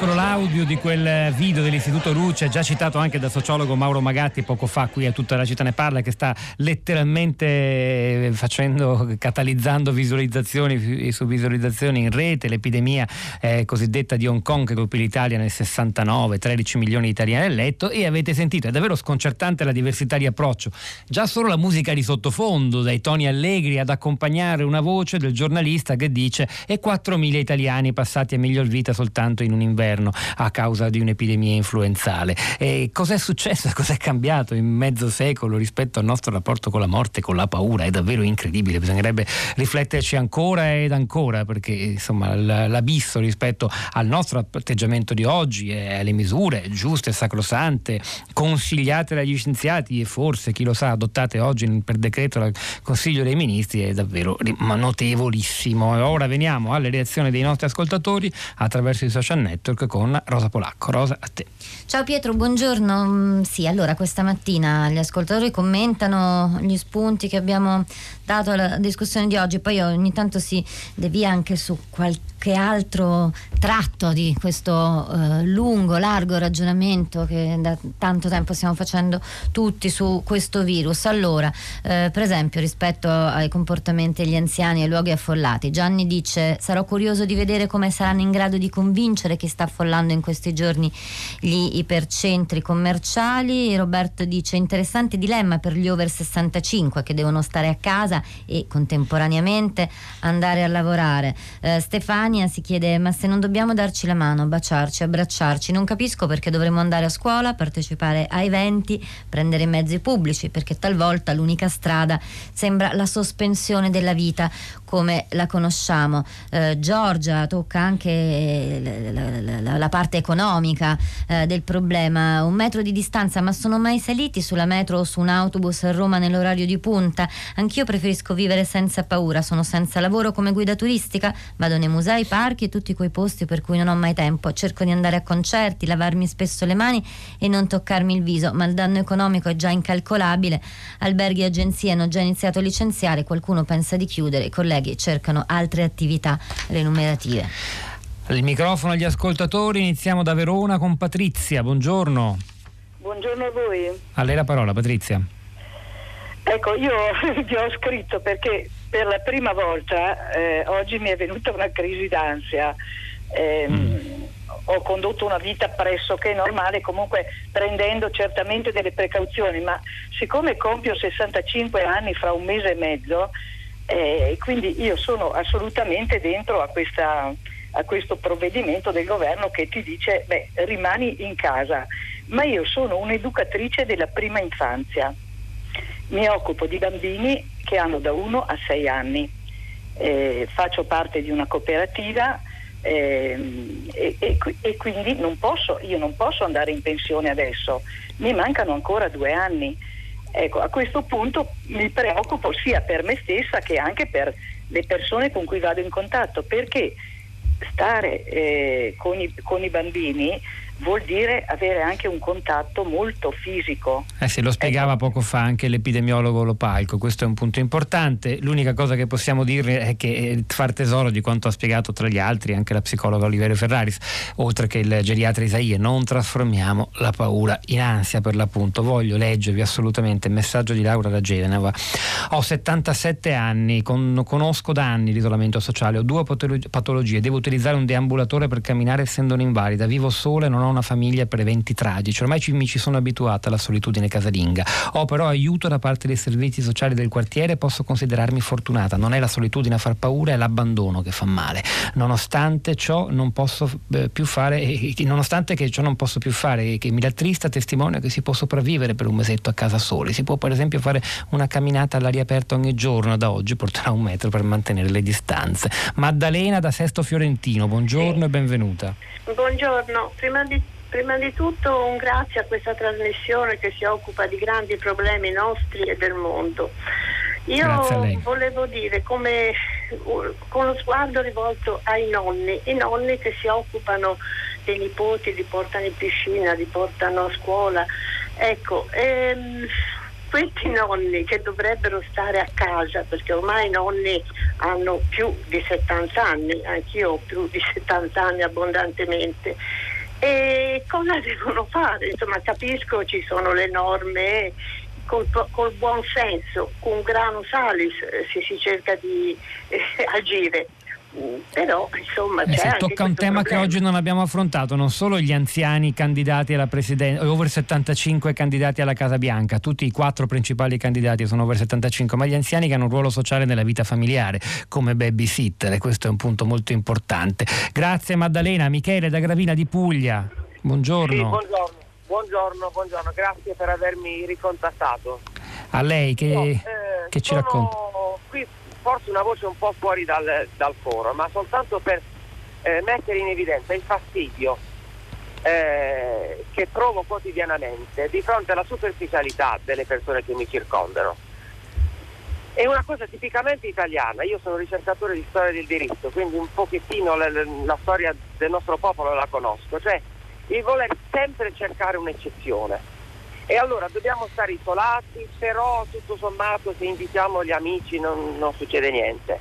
Eccolo l'audio di quel video dell'Istituto Luce, già citato anche dal sociologo Mauro Magatti poco fa qui a tutta la città ne parla, che sta letteralmente facendo, catalizzando visualizzazioni su visualizzazioni in rete, l'epidemia eh, cosiddetta di Hong Kong che colpì l'Italia nel 69, 13 milioni di italiani a letto e avete sentito, è davvero sconcertante la diversità di approccio. Già solo la musica di sottofondo, dai toni allegri ad accompagnare una voce del giornalista che dice e 4.000 italiani passati a miglior vita soltanto in un inverno a causa di un'epidemia influenzale. E cos'è successo? Cos'è cambiato in mezzo secolo rispetto al nostro rapporto con la morte, con la paura? È davvero incredibile, bisognerebbe rifletterci ancora ed ancora perché insomma l'abisso rispetto al nostro atteggiamento di oggi e alle misure giuste, sacrosante, consigliate dagli scienziati e forse, chi lo sa, adottate oggi per decreto dal Consiglio dei Ministri è davvero notevolissimo. Ora veniamo alle reazioni dei nostri ascoltatori attraverso i social network con Rosa Polacco. Rosa, a te.
Ciao Pietro, buongiorno. Mm, Sì, allora questa mattina gli ascoltatori commentano gli spunti che abbiamo dato alla discussione di oggi, poi ogni tanto si devia anche su qualche altro tratto di questo eh, lungo, largo ragionamento che da tanto tempo stiamo facendo tutti su questo virus. Allora, eh, per esempio, rispetto ai comportamenti degli anziani e ai luoghi affollati, Gianni dice: Sarò curioso di vedere come saranno in grado di convincere chi sta affollando in questi giorni gli ipercentri commerciali. Roberto dice: Interessante dilemma per gli over 65 che devono stare a casa e contemporaneamente andare a lavorare. Eh, Stefania si chiede: Ma se non dobbiamo darci la mano, baciarci, abbracciarci, non capisco perché dovremmo andare a scuola, partecipare a eventi, prendere mezzi pubblici, perché talvolta l'unica strada sembra la sospensione della vita come la conosciamo. Eh, Giorgia tocca anche la, la- la- la parte economica eh, del problema. Un metro di distanza, ma sono mai saliti sulla metro o su un autobus a Roma nell'orario di punta? Anch'io preferisco vivere senza paura, sono senza lavoro come guida turistica, vado nei musei, parchi e tutti quei posti per cui non ho mai tempo. Cerco di andare a concerti, lavarmi spesso le mani e non toccarmi il viso, ma il danno economico è già incalcolabile. Alberghi e agenzie hanno già iniziato a licenziare, qualcuno pensa di chiudere, i colleghi cercano altre attività remunerative.
Il microfono agli ascoltatori, iniziamo da Verona con Patrizia. Buongiorno.
Buongiorno a voi.
A lei la parola, Patrizia.
Ecco, io vi ho scritto perché per la prima volta eh, oggi mi è venuta una crisi d'ansia. Ehm, ho condotto una vita pressoché normale, comunque prendendo certamente delle precauzioni, ma siccome compio 65 anni fra un mese e mezzo, eh, quindi io sono assolutamente dentro a, questa, a questo provvedimento del governo che ti dice beh, rimani in casa, ma io sono un'educatrice della prima infanzia, mi occupo di bambini che hanno da 1 a 6 anni, eh, faccio parte di una cooperativa eh, e, e, e, quindi non posso, io non posso andare in pensione adesso, mi mancano ancora due anni. Ecco, a questo punto mi preoccupo sia per me stessa che anche per le persone con cui vado in contatto, perché stare eh, con, i, con, i, bambini vuol dire avere anche un contatto molto fisico.
Eh sì, lo spiegava ecco. poco fa anche l'epidemiologo Lopalco, questo è un punto importante. L'unica cosa che possiamo dire è che eh, far tesoro di quanto ha spiegato tra gli altri anche la psicologa Olivero Ferraris, oltre che il geriatra Isaia, non trasformiamo la paura in ansia per l'appunto. Voglio leggervi assolutamente il messaggio di Laura da Genova. Ho 77 anni, con, conosco da anni l'isolamento sociale, ho due patologie, devo utilizzare un deambulatore per camminare essendo un'invalida, vivo sola e non ho una famiglia per eventi tragici. Ormai ci, mi ci sono abituata alla solitudine casalinga. Ho però aiuto da parte dei servizi sociali del quartiere e posso considerarmi fortunata. Non è la solitudine a far paura, è l'abbandono che fa male. Nonostante ciò non posso eh, più fare, eh, nonostante che ciò non posso più fare, che mi rattrista, testimonia che si può sopravvivere per un mesetto a casa soli. Si può per esempio fare una camminata all'aria aperta ogni giorno, da oggi porterà un metro per mantenere le distanze. Maddalena da Sesto Fiorentino, buongiorno sì. e benvenuta.
Buongiorno, prima di, prima di, tutto un grazie a questa trasmissione che si occupa di grandi problemi nostri e del mondo. Io volevo dire come con lo sguardo rivolto ai nonni, i nonni che si occupano dei nipoti, li portano in piscina, li portano a scuola. Ecco, ehm, questi nonni che dovrebbero stare a casa, perché ormai i nonni hanno più di 70 anni, anch'io ho più di 70 anni abbondantemente, e cosa devono fare? Insomma, capisco ci sono le norme, col, col buon senso, con grano salis eh, se si cerca di eh, agire però insomma eh,
si tocca un tema
problema.
che oggi non abbiamo affrontato non solo gli anziani candidati alla presidenza over 75 candidati alla Casa Bianca. Tutti i quattro principali candidati sono over 75 ma gli anziani che hanno un ruolo sociale nella vita familiare come babysitter e questo è un punto molto importante. Grazie Maddalena. Michele da Gravina di Puglia. Buongiorno.
Sì, buongiorno. buongiorno buongiorno. Grazie per avermi ricontattato.
A lei che, no, eh, che ci racconta?
qui forse una voce un po' fuori dal, dal coro, ma soltanto per eh, mettere in evidenza il fastidio eh, che provo quotidianamente di fronte alla superficialità delle persone che mi circondano. È una cosa tipicamente italiana, io sono ricercatore di storia del diritto, quindi un pochettino la, la storia del nostro popolo la conosco, cioè il voler sempre cercare un'eccezione e allora dobbiamo stare isolati, però tutto sommato se invitiamo gli amici non, non succede niente.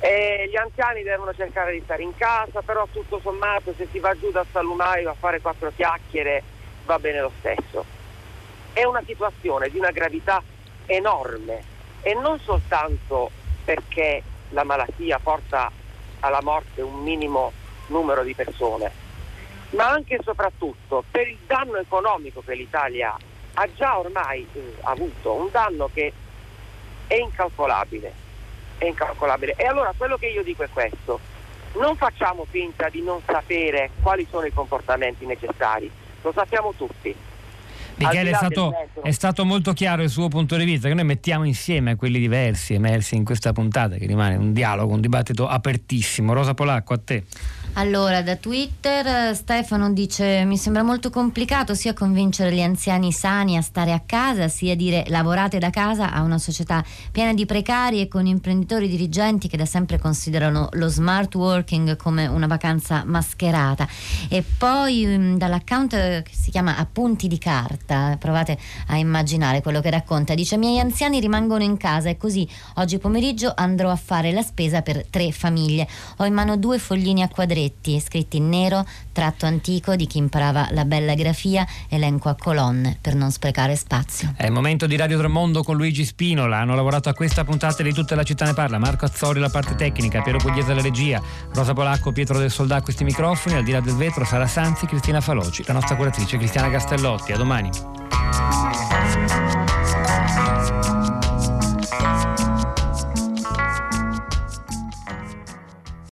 E gli anziani devono cercare di stare in casa, però tutto sommato se si va giù dal salumaio a fare quattro chiacchiere va bene lo stesso. È una situazione di una gravità enorme e non soltanto perché la malattia porta alla morte un minimo numero di persone, ma anche e soprattutto per il danno economico che l'Italia ha ha già ormai eh, avuto un danno che è incalcolabile, è incalcolabile. E allora quello che io dico è questo, non facciamo finta di non sapere quali sono i comportamenti necessari, lo sappiamo tutti.
Michele, è stato, è stato, molto chiaro il suo punto di vista, che noi mettiamo insieme quelli diversi emersi in questa puntata, che rimane un dialogo, un dibattito apertissimo. Rosa Polacco, a te.
Allora, da Twitter Stefano dice mi sembra molto complicato sia convincere gli anziani sani a stare a casa, sia dire lavorate da casa a una società piena di precari e con imprenditori dirigenti che da sempre considerano lo smart working come una vacanza mascherata. E poi mm, dall'account che si chiama Appunti di carta, provate a immaginare quello che racconta, dice miei anziani rimangono in casa e così oggi pomeriggio andrò a fare la spesa per tre famiglie. Ho in mano due foglini a quadretti paletti scritti in nero, tratto antico di chi imparava la bella grafia, elenco a colonne per non sprecare spazio.
È il momento di Radio Tremondo con Luigi Spinola. Hanno lavorato a questa puntata di Tutta la città ne parla. Marco Azzori la parte tecnica, Piero Pugliese la regia, Rosa Polacco, Pietro del Soldà questi microfoni, al di là del vetro Sara Sanzi, Cristina Faloci, la nostra curatrice Cristiana Castellotti. A domani.